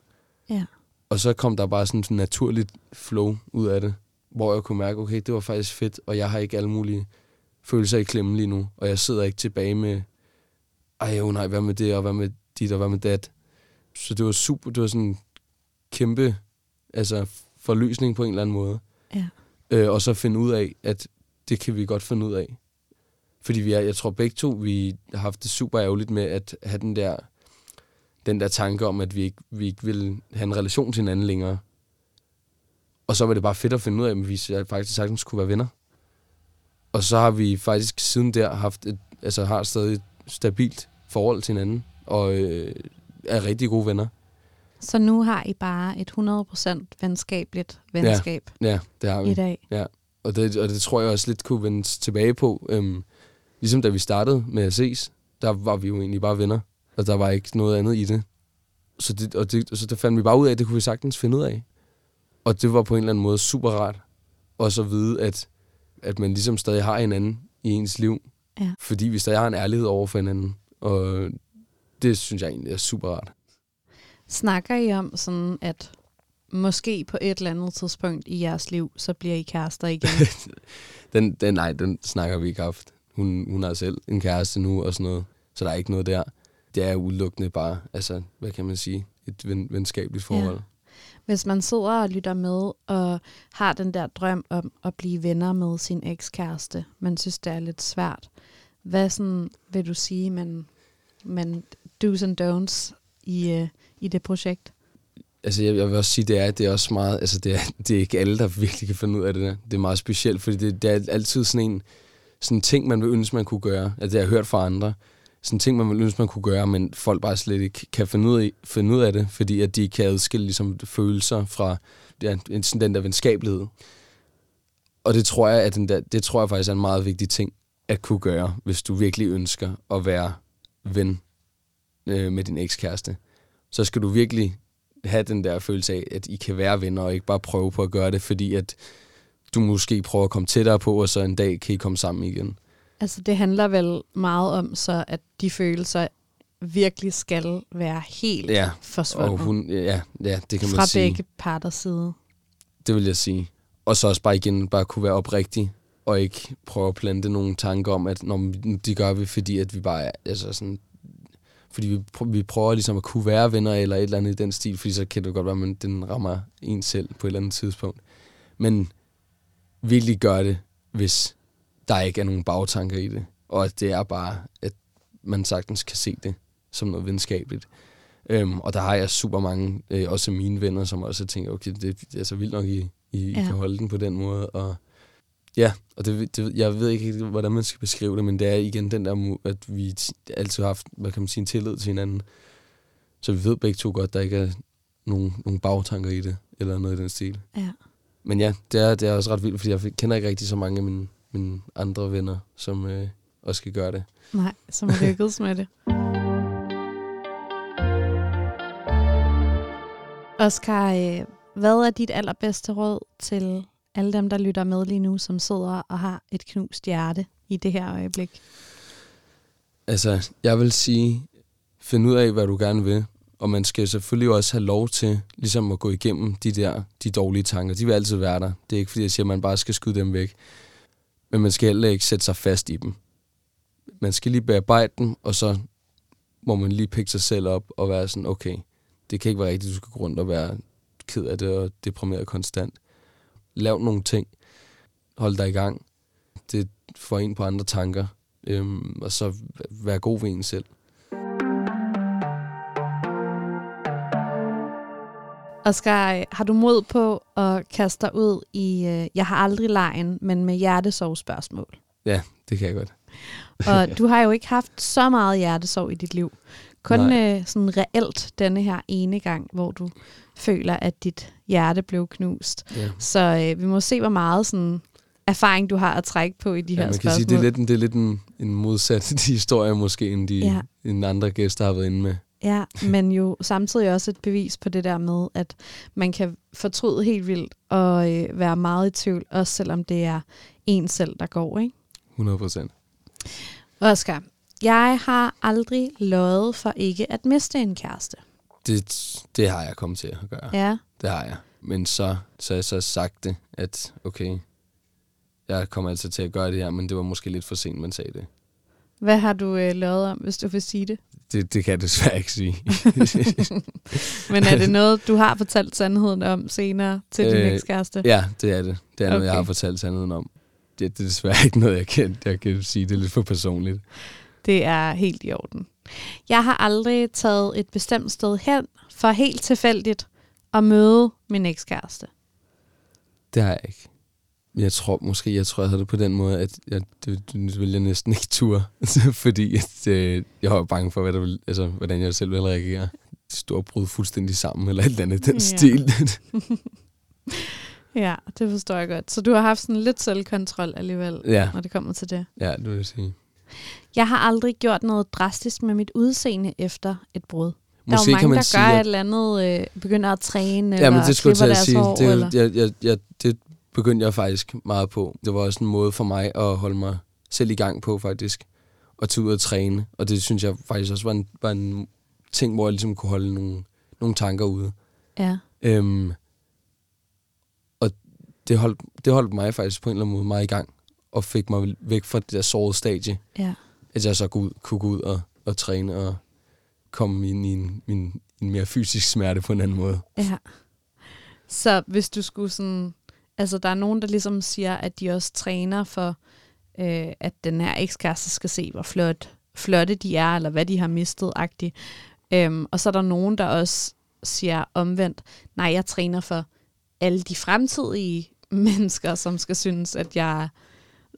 Ja. Og så kom der bare sådan en naturligt flow ud af det, hvor jeg kunne mærke, okay, det var faktisk fedt, og jeg har ikke alle mulige følelser i klemme lige nu, og jeg sidder ikke tilbage med, ej jo nej, hvad med det, og hvad med dit, og hvad med dat. Så det var super, det var sådan en kæmpe altså, forløsning på en eller anden måde. Ja. Øh, og så finde ud af, at det kan vi godt finde ud af. Fordi vi er, jeg tror begge to, vi har haft det super ærgerligt med at have den der den der tanke om, at vi ikke, vi ikke vil have en relation til hinanden længere. Og så var det bare fedt at finde ud af, at vi faktisk sagtens kunne være venner. Og så har vi faktisk siden der haft et, altså har stadig et stabilt forhold til hinanden, og øh, er rigtig gode venner. Så nu har I bare et 100% venskabeligt venskab ja, ja, det har vi. i dag. Ja, og det, og det tror jeg også lidt kunne vende tilbage på. Øhm, ligesom da vi startede med at ses, der var vi jo egentlig bare venner. Og der var ikke noget andet i det. Så det, og det, så det fandt vi bare ud af, at det kunne vi sagtens finde ud af. Og det var på en eller anden måde super rart. Og så vide, at, at man ligesom stadig har hinanden i ens liv. Ja. Fordi vi stadig har en ærlighed over for hinanden. Og det synes jeg egentlig er super rart. Snakker I om sådan, at måske på et eller andet tidspunkt i jeres liv, så bliver I kærester igen? den, den, nej, den snakker vi ikke haft. Hun, hun har selv en kæreste nu og sådan noget. Så der er ikke noget der det er udelukkende bare, altså, hvad kan man sige, et ven, venskabeligt forhold. Ja. Hvis man sidder og lytter med og har den der drøm om at blive venner med sin ekskæreste, men synes, det er lidt svært, hvad sådan, vil du sige, man, man do's and don'ts i, uh, i det projekt? Altså, jeg, jeg vil også sige, det er, det er også meget, altså, det er, det er ikke alle, der virkelig kan finde ud af det der. Det er meget specielt, fordi det, det er altid sådan en sådan ting, man vil ønske, man kunne gøre. Altså, det har jeg hørt fra andre sådan ting, man ville ønske, man kunne gøre, men folk bare slet ikke kan finde ud af, finde ud af det, fordi at de kan adskille ligesom, følelser fra ja, sådan den der venskabelighed. Og det tror jeg, at den der, det tror jeg faktisk er en meget vigtig ting at kunne gøre, hvis du virkelig ønsker at være ven øh, med din ekskæreste. Så skal du virkelig have den der følelse af, at I kan være venner, og ikke bare prøve på at gøre det, fordi at du måske prøver at komme tættere på, og så en dag kan I komme sammen igen. Altså det handler vel meget om så, at de følelser virkelig skal være helt ja. forsvundet. Og hun, ja, ja, det kan man Fra sige. Fra begge parters side. Det vil jeg sige. Og så også bare igen bare kunne være oprigtig, og ikke prøve at plante nogle tanker om, at når de gør vi, fordi at vi bare altså sådan, fordi vi, pr- vi prøver ligesom at kunne være venner eller et eller andet i den stil, fordi så kan det godt være, at den rammer en selv på et eller andet tidspunkt. Men virkelig gør det, hvis der ikke er nogen bagtanker i det, og at det er bare, at man sagtens kan se det som noget venskabeligt. Øhm, og der har jeg super mange, øh, også mine venner, som også tænker, okay, det, det er så vildt nok, I, I, ja. I kan holde den på den måde. Og ja, og det, det, jeg ved ikke, hvordan man skal beskrive det, men det er igen den der, at vi altid har haft, hvad kan man sige, en tillid til hinanden. Så vi ved begge to godt, der ikke er nogen, nogen bagtanker i det, eller noget i den stil. Ja. Men ja, det er, det er også ret vildt, fordi jeg kender ikke rigtig så mange af mine, mine andre venner, som øh, også skal gøre det. Nej, som er lykkedes med det. Oscar, øh, hvad er dit allerbedste råd til alle dem, der lytter med lige nu, som sidder og har et knust hjerte i det her øjeblik? Altså, jeg vil sige, find ud af, hvad du gerne vil. Og man skal selvfølgelig også have lov til ligesom at gå igennem de der de dårlige tanker. De vil altid være der. Det er ikke fordi, jeg siger, at man bare skal skyde dem væk. Men man skal heller ikke sætte sig fast i dem. Man skal lige bearbejde dem, og så må man lige pikke sig selv op og være sådan, okay, det kan ikke være rigtigt, du skal gå rundt og være ked af det og deprimeret konstant. Lav nogle ting. Hold dig i gang. Det får en på andre tanker. Øhm, og så vær god ved en selv. Oscar, har du mod på at kaste dig ud i, øh, jeg har aldrig lejen, men med hjertesorg spørgsmål? Ja, det kan jeg godt. og du har jo ikke haft så meget hjertesorg i dit liv. Kun øh, sådan reelt denne her ene gang, hvor du føler, at dit hjerte blev knust. Ja. Så øh, vi må se, hvor meget sådan erfaring du har at trække på i de ja, her man spørgsmål. kan sige, det er lidt, det er lidt en, en modsat historie måske, end de ja. end andre gæster har været inde med. Ja, men jo samtidig også et bevis på det der med, at man kan fortryde helt vildt og øh, være meget i tvivl, også selvom det er en selv, der går, ikke? 100 procent. Oscar, jeg har aldrig løjet for ikke at miste en kæreste. Det, det har jeg kommet til at gøre. Ja. Det har jeg. Men så, så har jeg så sagt det, at okay, jeg kommer altså til at gøre det her, men det var måske lidt for sent, man sagde det. Hvad har du øh, lavet om, hvis du vil sige det? Det, det kan jeg desværre ikke sige. Men er det noget, du har fortalt sandheden om senere til din øh, ekskæreste? Ja, det er det. Det er okay. noget, jeg har fortalt sandheden om. Det, det er desværre ikke noget, jeg kan, jeg kan sige. Det er lidt for personligt. Det er helt i orden. Jeg har aldrig taget et bestemt sted hen for helt tilfældigt at møde min ekskæreste. Det har jeg ikke. Jeg tror måske, jeg tror, jeg havde det på den måde, at jeg, det, det ville jeg næsten ikke ture, fordi at, øh, jeg var bange for, hvad der ville, altså, hvordan jeg selv ville reagere. Stor brud fuldstændig sammen, eller et eller andet den ja. stil. ja, det forstår jeg godt. Så du har haft sådan lidt selvkontrol alligevel, ja. når det kommer til det. Ja, det vil jeg sige. Jeg har aldrig gjort noget drastisk med mit udseende efter et brud. Der Måske er jo mange, kan man der sige, gør et eller andet, øh, begynder at træne, ja, eller det skulle klipper deres sige. hår. Det, eller? Jeg, jeg, jeg, det begyndte jeg faktisk meget på. Det var også en måde for mig at holde mig selv i gang på, faktisk. Og tage ud og træne. Og det synes jeg faktisk også var en, var en ting, hvor jeg ligesom kunne holde nogle, nogle tanker ude. Ja. Øhm, og det holdt, det holdt mig faktisk på en eller anden måde meget i gang. Og fik mig væk fra det der sårede stadie. Ja. At jeg så kunne, kunne gå ud og, og træne og komme ind i en, en, en mere fysisk smerte på en anden måde. Ja. Så hvis du skulle sådan Altså, der er nogen, der ligesom siger, at de også træner for, øh, at den her ekskæreste skal se, hvor flot, flotte de er, eller hvad de har mistet, agtigt. Øhm, og så er der nogen, der også siger omvendt, nej, jeg træner for alle de fremtidige mennesker, som skal synes, at jeg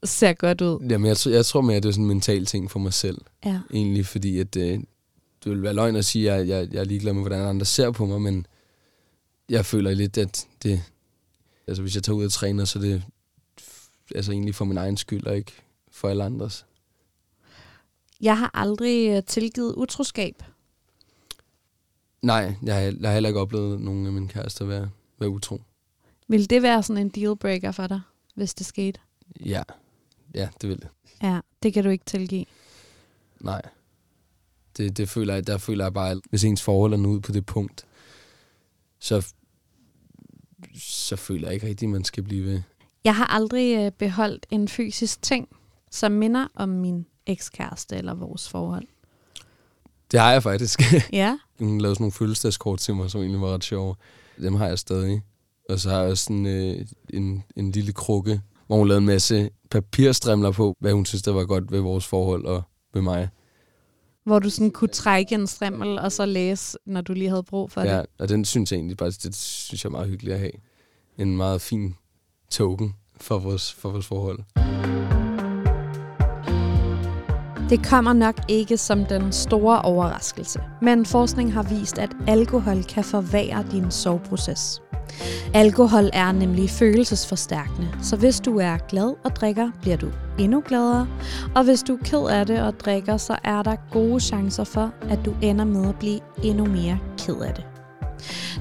ser godt ud. Jamen, jeg, jeg tror mere, at det er sådan en mental ting for mig selv. Ja. Egentlig, fordi at, øh, det vil være løgn at sige, at jeg, jeg, jeg er ligeglad med, hvordan andre ser på mig, men jeg føler lidt, at det, altså hvis jeg tager ud og træner, så er det altså egentlig for min egen skyld, og ikke for alle andres. Jeg har aldrig øh, tilgivet utroskab. Nej, jeg har, jeg har heller ikke oplevet nogen af mine kærester være, være utro. Vil det være sådan en dealbreaker for dig, hvis det skete? Ja, ja, det vil det. Ja, det kan du ikke tilgive? Nej. Det, det føler jeg, der føler jeg bare, at hvis ens forhold er nået på det punkt, så så føler jeg ikke rigtigt, at man skal blive ved. Jeg har aldrig øh, beholdt en fysisk ting, som minder om min ekskæreste eller vores forhold. Det har jeg faktisk. Ja. Hun lavede sådan nogle fødselsdagskort til mig, som egentlig var ret sjove. Dem har jeg stadig. Og så har jeg også sådan, øh, en, en lille krukke, hvor hun lavede en masse papirstrimler på, hvad hun synes, der var godt ved vores forhold og ved mig. Hvor du sådan kunne trække en strimmel, og så læse, når du lige havde brug for Ja, det. og den synes jeg egentlig bare, det synes jeg er meget hyggeligt at have. En meget fin token for vores, for vores forhold. Det kommer nok ikke som den store overraskelse, men forskning har vist, at alkohol kan forværre din soveproces. Alkohol er nemlig følelsesforstærkende, så hvis du er glad og drikker, bliver du endnu gladere. Og hvis du er ked af det og drikker, så er der gode chancer for, at du ender med at blive endnu mere ked af det.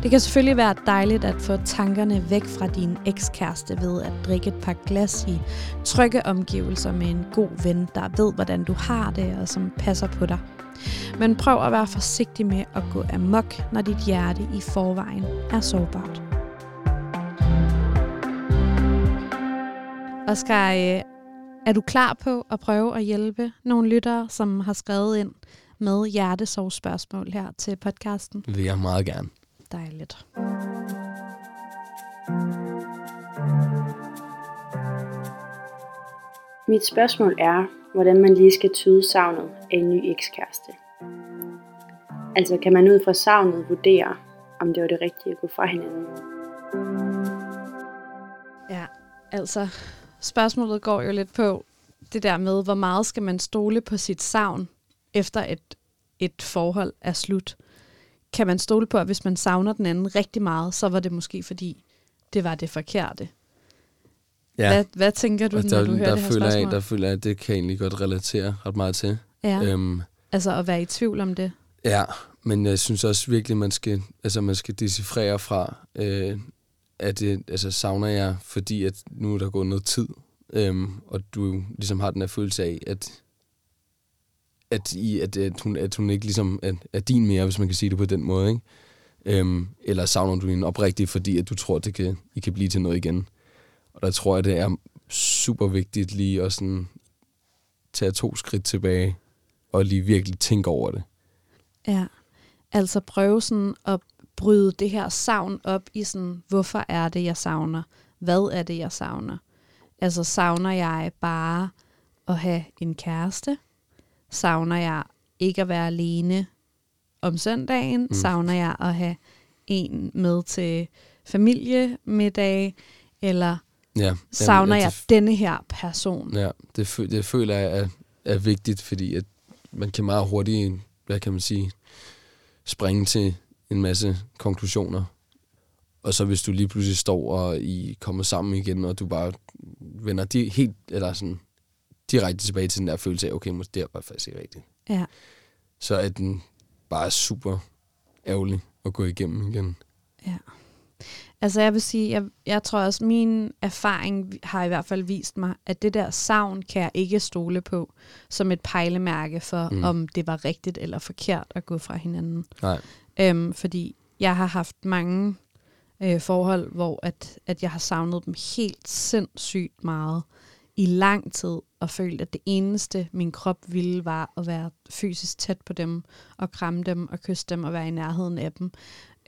Det kan selvfølgelig være dejligt at få tankerne væk fra din ekskæreste ved at drikke et par glas i trygge omgivelser med en god ven, der ved, hvordan du har det og som passer på dig. Men prøv at være forsigtig med at gå amok, når dit hjerte i forvejen er sårbart. Oscar, øh, er du klar på at prøve at hjælpe nogle lyttere, som har skrevet ind med hjertesorgspørgsmål her til podcasten? Det vil jeg meget gerne. Dejligt. Mit spørgsmål er, hvordan man lige skal tyde savnet af en ny ekskæreste. Altså kan man ud fra savnet vurdere, om det var det rigtige at gå fra hinanden. Ja, altså spørgsmålet går jo lidt på det der med, hvor meget skal man stole på sit savn, efter et, et forhold er slut. Kan man stole på, at hvis man savner den anden rigtig meget, så var det måske fordi, det var det forkerte. Ja, Hvad, hvad tænker du, og når der, du hører der, det her føler spørgsmål? jeg, der føler jeg, at det kan jeg egentlig godt relatere ret meget til. ja, Øhm, altså at være i tvivl om det. Ja, men jeg synes også virkelig, man skal, altså man skal decifrere fra, øh, at det, altså savner jeg, fordi at nu er der gået noget tid, øhm, og du ligesom har den her følelse af, at, at, i, at, at, hun, at hun ikke ligesom er, er din mere, hvis man kan sige det på den måde, ikke? Øhm, eller savner du hende oprigtigt, fordi at du tror, at det kan, I kan blive til noget igen. Og der tror jeg, det er super vigtigt lige at sådan tage to skridt tilbage, og lige virkelig tænke over det. Ja, altså prøve sådan at bryde det her savn op i sådan, hvorfor er det, jeg savner? Hvad er det, jeg savner? Altså savner jeg bare at have en kæreste? Savner jeg ikke at være alene om søndagen? Mm. Savner jeg at have en med til familiemiddag? Eller Ja, savner jamen, jeg det, denne her person? Ja, det, det føler jeg er, er vigtigt, fordi at man kan meget hurtigt, hvad kan man sige, springe til en masse konklusioner. Og så hvis du lige pludselig står og I kommer sammen igen, og du bare vender de helt, eller sådan, direkte tilbage til den der følelse af, okay, måske det var faktisk ikke rigtigt. Ja. Så er den bare super ærgerlig at gå igennem igen. Ja. Altså jeg vil sige, jeg, jeg tror også, min erfaring har i hvert fald vist mig, at det der savn kan jeg ikke stole på som et pejlemærke for, mm. om det var rigtigt eller forkert at gå fra hinanden. Nej, Øhm, fordi jeg har haft mange øh, forhold, hvor at, at jeg har savnet dem helt sindssygt meget i lang tid, og følt, at det eneste, min krop ville, var at være fysisk tæt på dem, og kramme dem, og kysse dem, og være i nærheden af dem.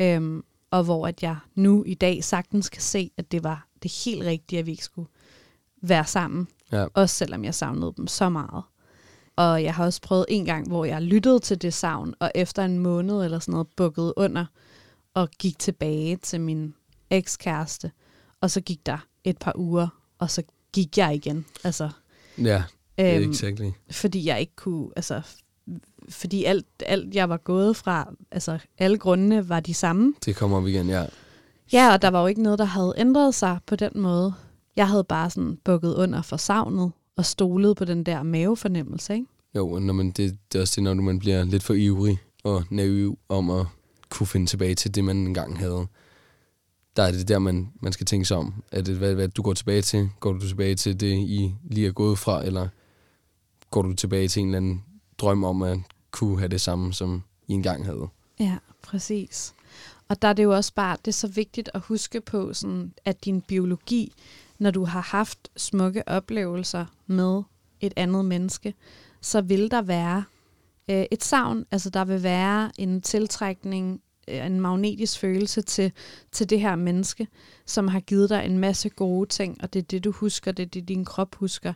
Øhm, og hvor at jeg nu i dag sagtens kan se, at det var det helt rigtige, at vi ikke skulle være sammen. Ja. Også selvom jeg savnede dem så meget. Og jeg har også prøvet en gang, hvor jeg lyttede til det savn, og efter en måned eller sådan noget, bukkede under, og gik tilbage til min ekskæreste. Og så gik der et par uger, og så gik jeg igen. Altså, ja, er øhm, exactly. fordi jeg ikke kunne, altså, fordi alt, alt jeg var gået fra, altså alle grundene var de samme. Det kommer op igen, ja. Ja, og der var jo ikke noget, der havde ændret sig på den måde. Jeg havde bare sådan bukket under for savnet, og stolet på den der mavefornemmelse, ikke? Jo, når man, det, det er også det, når man bliver lidt for ivrig og naiv om at kunne finde tilbage til det, man engang havde. Der er det der, man, man skal tænke sig om. Er det, hvad, hvad du går tilbage til? Går du tilbage til det, I lige er gået fra, eller går du tilbage til en eller anden drøm om at kunne have det samme, som I engang havde? Ja, præcis. Og der er det jo også bare, det er så vigtigt at huske på, sådan, at din biologi, når du har haft smukke oplevelser med et andet menneske, så vil der være øh, et savn, altså der vil være en tiltrækning, øh, en magnetisk følelse til, til det her menneske, som har givet dig en masse gode ting, og det er det, du husker, det er det, din krop husker.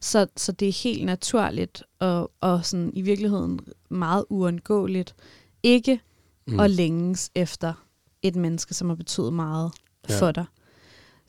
Så, så det er helt naturligt, og, og sådan i virkeligheden meget uundgåeligt, ikke mm. at længes efter et menneske, som har betydet meget ja. for dig.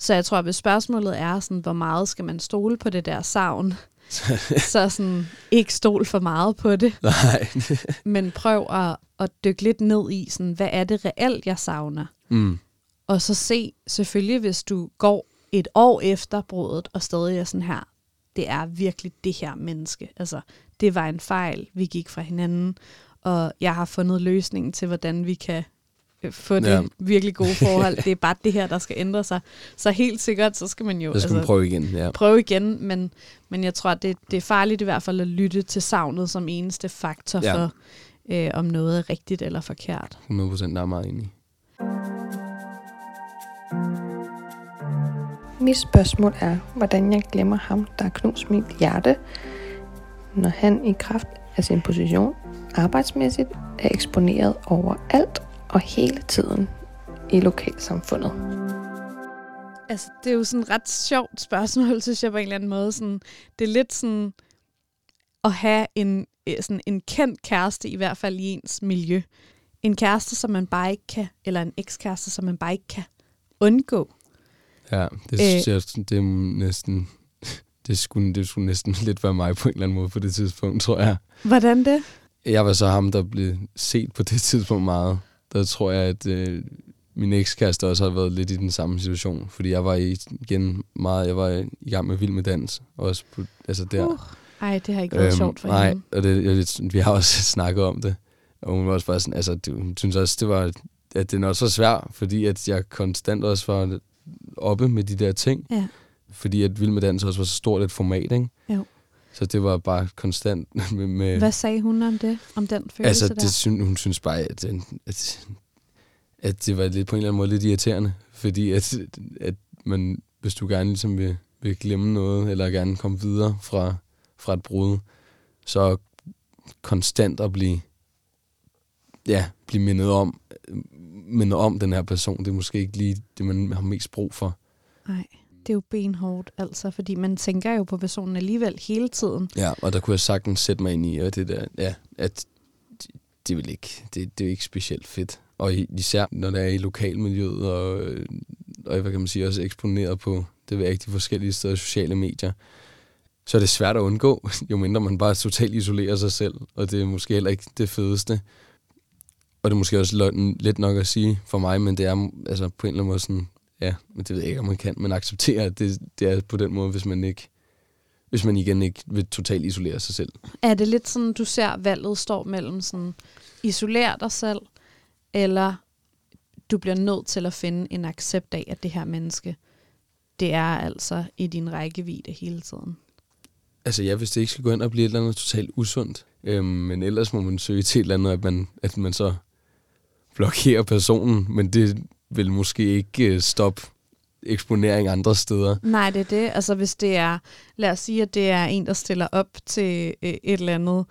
Så jeg tror, at hvis spørgsmålet er, sådan, hvor meget skal man stole på det der savn, så sådan, ikke stol for meget på det. Nej. men prøv at, at dykke lidt ned i, sådan, hvad er det reelt, jeg savner? Mm. Og så se, selvfølgelig, hvis du går et år efter brudet, og stadig er sådan her, det er virkelig det her menneske. Altså, det var en fejl, vi gik fra hinanden, og jeg har fundet løsningen til, hvordan vi kan få det ja. virkelig gode forhold. det er bare det her, der skal ændre sig. Så helt sikkert, så skal man jo så skal altså, man prøve igen. Ja. Prøve igen, men, men jeg tror, at det, det er farligt i hvert fald at lytte til savnet som eneste faktor ja. for, øh, om noget er rigtigt eller forkert. 100 procent, der er meget enig. Mit spørgsmål er, hvordan jeg glemmer ham, der har knust mit hjerte, når han i kraft af sin position arbejdsmæssigt er eksponeret over alt og hele tiden i lokalsamfundet. Altså, det er jo sådan et ret sjovt spørgsmål, synes jeg på en eller anden måde. Sådan, det er lidt sådan at have en, øh, sådan en kendt kæreste, i hvert fald i ens miljø. En kæreste, som man bare ikke kan, eller en ekskæreste, som man bare ikke kan undgå. Ja, det synes øh, jeg, det er næsten, det skulle, det skulle næsten lidt være mig på en eller anden måde på det tidspunkt, tror jeg. Hvordan det? Jeg var så ham, der blev set på det tidspunkt meget. Der tror jeg, at øh, min ekskæreste også har været lidt i den samme situation. Fordi jeg var igen meget, jeg var i gang med Vild med Dans. Også på, altså der. Uh, ej, det har ikke været øhm, sjovt for nej, hende. og det, jeg, vi har også snakket om det. Og hun var også bare sådan, altså, det, hun synes også, det var, at det er også så svært, fordi at jeg konstant også var oppe med de der ting. Ja. Fordi at Vild med Dans også var så stort et format, ikke? Jo. Så det var bare konstant med... med Hvad sagde hun om det? Om den følelse altså, der? det synes, hun synes bare, at, at, at det var lidt, på en eller anden måde lidt irriterende. Fordi at, at man, hvis du gerne ligesom vil, vil glemme noget, eller gerne komme videre fra, fra et brud, så konstant at blive, ja, blive mindet om, mindet om den her person, det er måske ikke lige det, man har mest brug for. Nej det er jo benhårdt, altså, fordi man tænker jo på personen alligevel hele tiden. Ja, og der kunne jeg sagtens sætte mig ind i, og det der, ja, at det, vil ikke, det, det er ikke specielt fedt. Og især når det er i lokalmiljøet, og, og hvad kan man sige, også eksponeret på det ved ikke, de forskellige steder sociale medier, så er det svært at undgå, jo mindre man bare totalt isolerer sig selv, og det er måske heller ikke det fedeste. Og det er måske også let nok at sige for mig, men det er altså på en eller anden måde sådan, ja, men det ved jeg ikke, om man kan, men acceptere, at det, det er på den måde, hvis man ikke hvis man igen ikke vil totalt isolere sig selv. Er det lidt sådan, du ser valget står mellem sådan, isolere dig selv, eller du bliver nødt til at finde en accept af, at det her menneske, det er altså i din rækkevidde hele tiden? Altså ja, hvis det ikke skal gå ind og blive et eller andet totalt usundt, øhm, men ellers må man søge til et eller andet, at man, at man så blokerer personen, men det vil måske ikke øh, stoppe eksponering andre steder. Nej, det er det. Altså hvis det er, lad os sige, at det er en, der stiller op til øh, et eller andet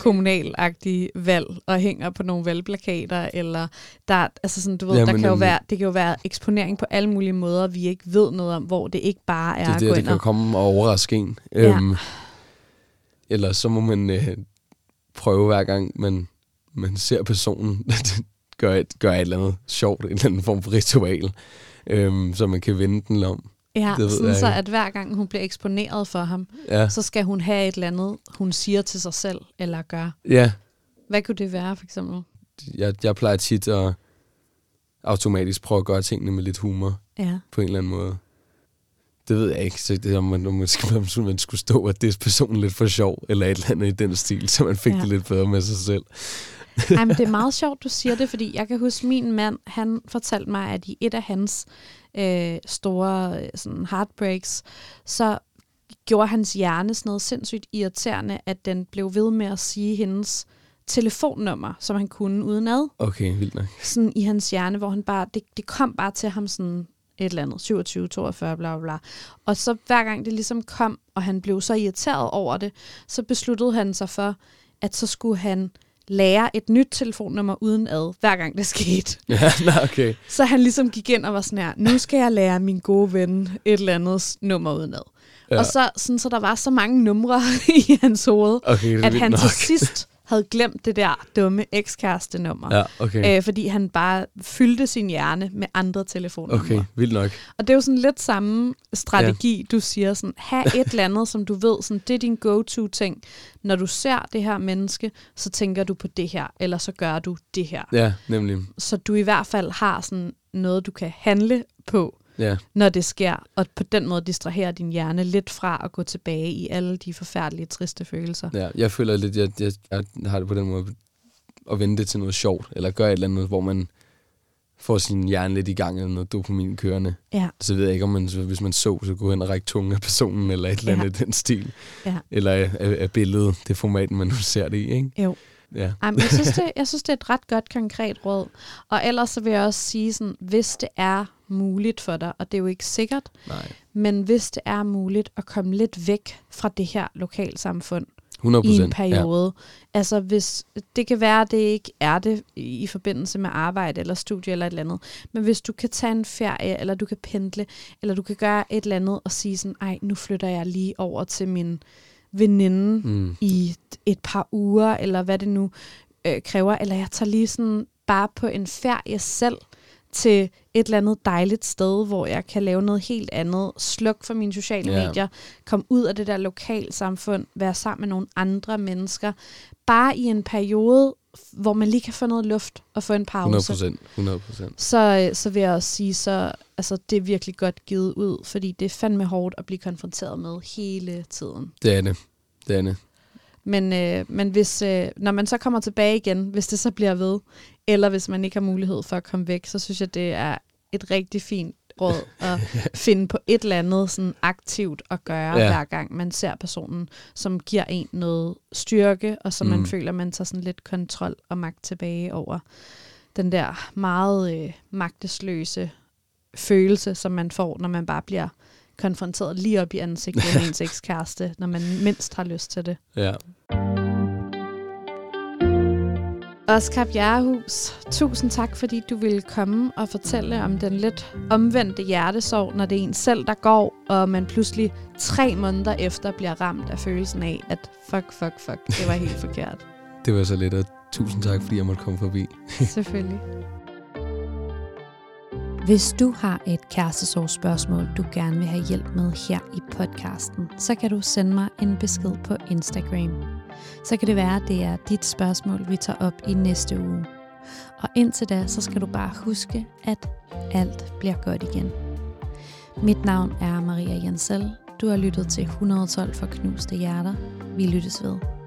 kommunalagtigt valg og hænger på nogle valgplakater, eller der, altså sådan, du ved, ja, der kan jo være, det kan jo være eksponering på alle mulige måder, vi ikke ved noget om, hvor det ikke bare er det er det, at gå det kan komme og overraske en. Ja. Øhm, eller så må man øh, prøve hver gang, man, man ser personen, gør et, gør et eller andet sjovt, en eller anden form for ritual, øhm, så man kan vende den om. Ja, det sådan så at hver gang hun bliver eksponeret for ham, ja. så skal hun have et eller andet, hun siger til sig selv eller gør. Ja. Hvad kunne det være, for eksempel? Jeg, jeg plejer tit at automatisk prøve at gøre tingene med lidt humor. Ja. På en eller anden måde. Det ved jeg ikke. Så det er, om man, om man, skulle, man skulle stå, at det er personen lidt for sjov, eller et eller andet i den stil, så man fik ja. det lidt bedre med sig selv. Nej, men det er meget sjovt, du siger det, fordi jeg kan huske, min mand, han fortalte mig, at i et af hans øh, store øh, sådan heartbreaks, så gjorde hans hjerne sådan noget sindssygt irriterende, at den blev ved med at sige hendes telefonnummer, som han kunne uden ad. Okay, vildt nok. Sådan i hans hjerne, hvor han bare, det, det kom bare til ham sådan et eller andet, 27, 42, bla bla bla. Og så hver gang det ligesom kom, og han blev så irriteret over det, så besluttede han sig for, at så skulle han lære et nyt telefonnummer uden ad, hver gang det skete. Ja, nej, okay. Så han ligesom gik ind og var sådan her, nu skal jeg lære min gode ven et eller andet nummer uden ad. Ja. Og så, sådan, så der var så mange numre i hans hoved, Okay, at han nok. til sidst havde glemt det der dumme ekskæreste-nummer. Ja, okay. Øh, fordi han bare fyldte sin hjerne med andre telefonnumre. Okay, vildt nok. Og det er jo sådan lidt samme strategi, ja. du siger. Sådan, have et eller andet, som du ved, sådan, det er din go-to-ting. Når du ser det her menneske, så tænker du på det her, eller så gør du det her. Ja. Ja, nemlig. Så du i hvert fald har sådan noget, du kan handle på, Ja, når det sker, og på den måde distraherer din hjerne lidt fra at gå tilbage i alle de forfærdelige, triste følelser. ja. Jeg føler lidt, jeg, jeg, jeg har det på den måde at vende det til noget sjovt, eller gøre et eller andet, hvor man får sin hjerne lidt i gang, eller noget dopamin kørende. Ja, Så ved jeg ikke, om man, hvis man så, så gå hen og række tungen af personen, eller et eller Ja. andet i den stil. ja. Eller af, af, af billedet, det format, man nu ser det i, ikke? Jo. Ja. Ej, men jeg, synes, det, jeg synes, det er et ret godt konkret råd. Og ellers så vil jeg også sige, sådan, hvis det er muligt for dig, og det er jo ikke sikkert, Nej. men hvis det er muligt at komme lidt væk fra det her lokalsamfund 100 i en periode. Ja. Altså hvis, det kan være, at det ikke er det i i forbindelse med arbejde eller studie eller et eller andet, men hvis du kan tage en ferie, eller du kan pendle, eller du kan gøre et eller andet og sige sådan, ej, nu flytter jeg lige over til min veninde Mm. i et par uger, eller hvad det nu øh, kræver, eller jeg tager lige sådan bare på en ferie selv til et eller andet dejligt sted, hvor jeg kan lave noget helt andet, sluk for mine sociale Ja. medier, komme ud af det der lokalsamfund, være sammen med nogle andre mennesker, bare i en periode, hvor man lige kan få noget luft og få en 100 pause. procent. 100 procent. Så, øh, så vil jeg også sige, så altså, det er virkelig godt givet ud, fordi det er fandme hårdt at blive konfronteret med hele tiden. Det er det. Det er det. Men, øh, men hvis, øh, når man så kommer tilbage igen, hvis det så bliver ved, eller hvis man ikke har mulighed for at komme væk, så synes jeg, det er et rigtig fint råd at finde på et eller andet sådan aktivt at gøre, Ja. hver gang man ser personen, som giver en noget styrke, og så man Mm. føler, man tager sådan lidt kontrol og magt tilbage over den der meget øh, magtesløse følelse, som man får, når man bare bliver konfronteret lige op i ansigtet med ens ekskæreste, når man mindst har lyst til det. Ja. Oscar Bjerrehus, tusind tak, fordi du ville komme og fortælle om den lidt omvendte hjertesorg, når det er en selv, der går, og man pludselig tre måneder efter bliver ramt af følelsen af, at fuck, fuck, fuck, det var helt forkert. Det var så lidt, og tusind tak, fordi jeg måtte komme forbi. Selvfølgelig. Hvis du har et kærestesorgsspørgsmål, du gerne vil have hjælp med her i podcasten, så kan du sende mig en besked på Instagram. Så kan det være, at det er dit spørgsmål, vi tager op i næste uge. Og indtil da, så skal du bare huske, at alt bliver godt igen. Mit navn er Maria Jensel. Du har lyttet til 112 for knuste hjerter. Vi lyttes ved.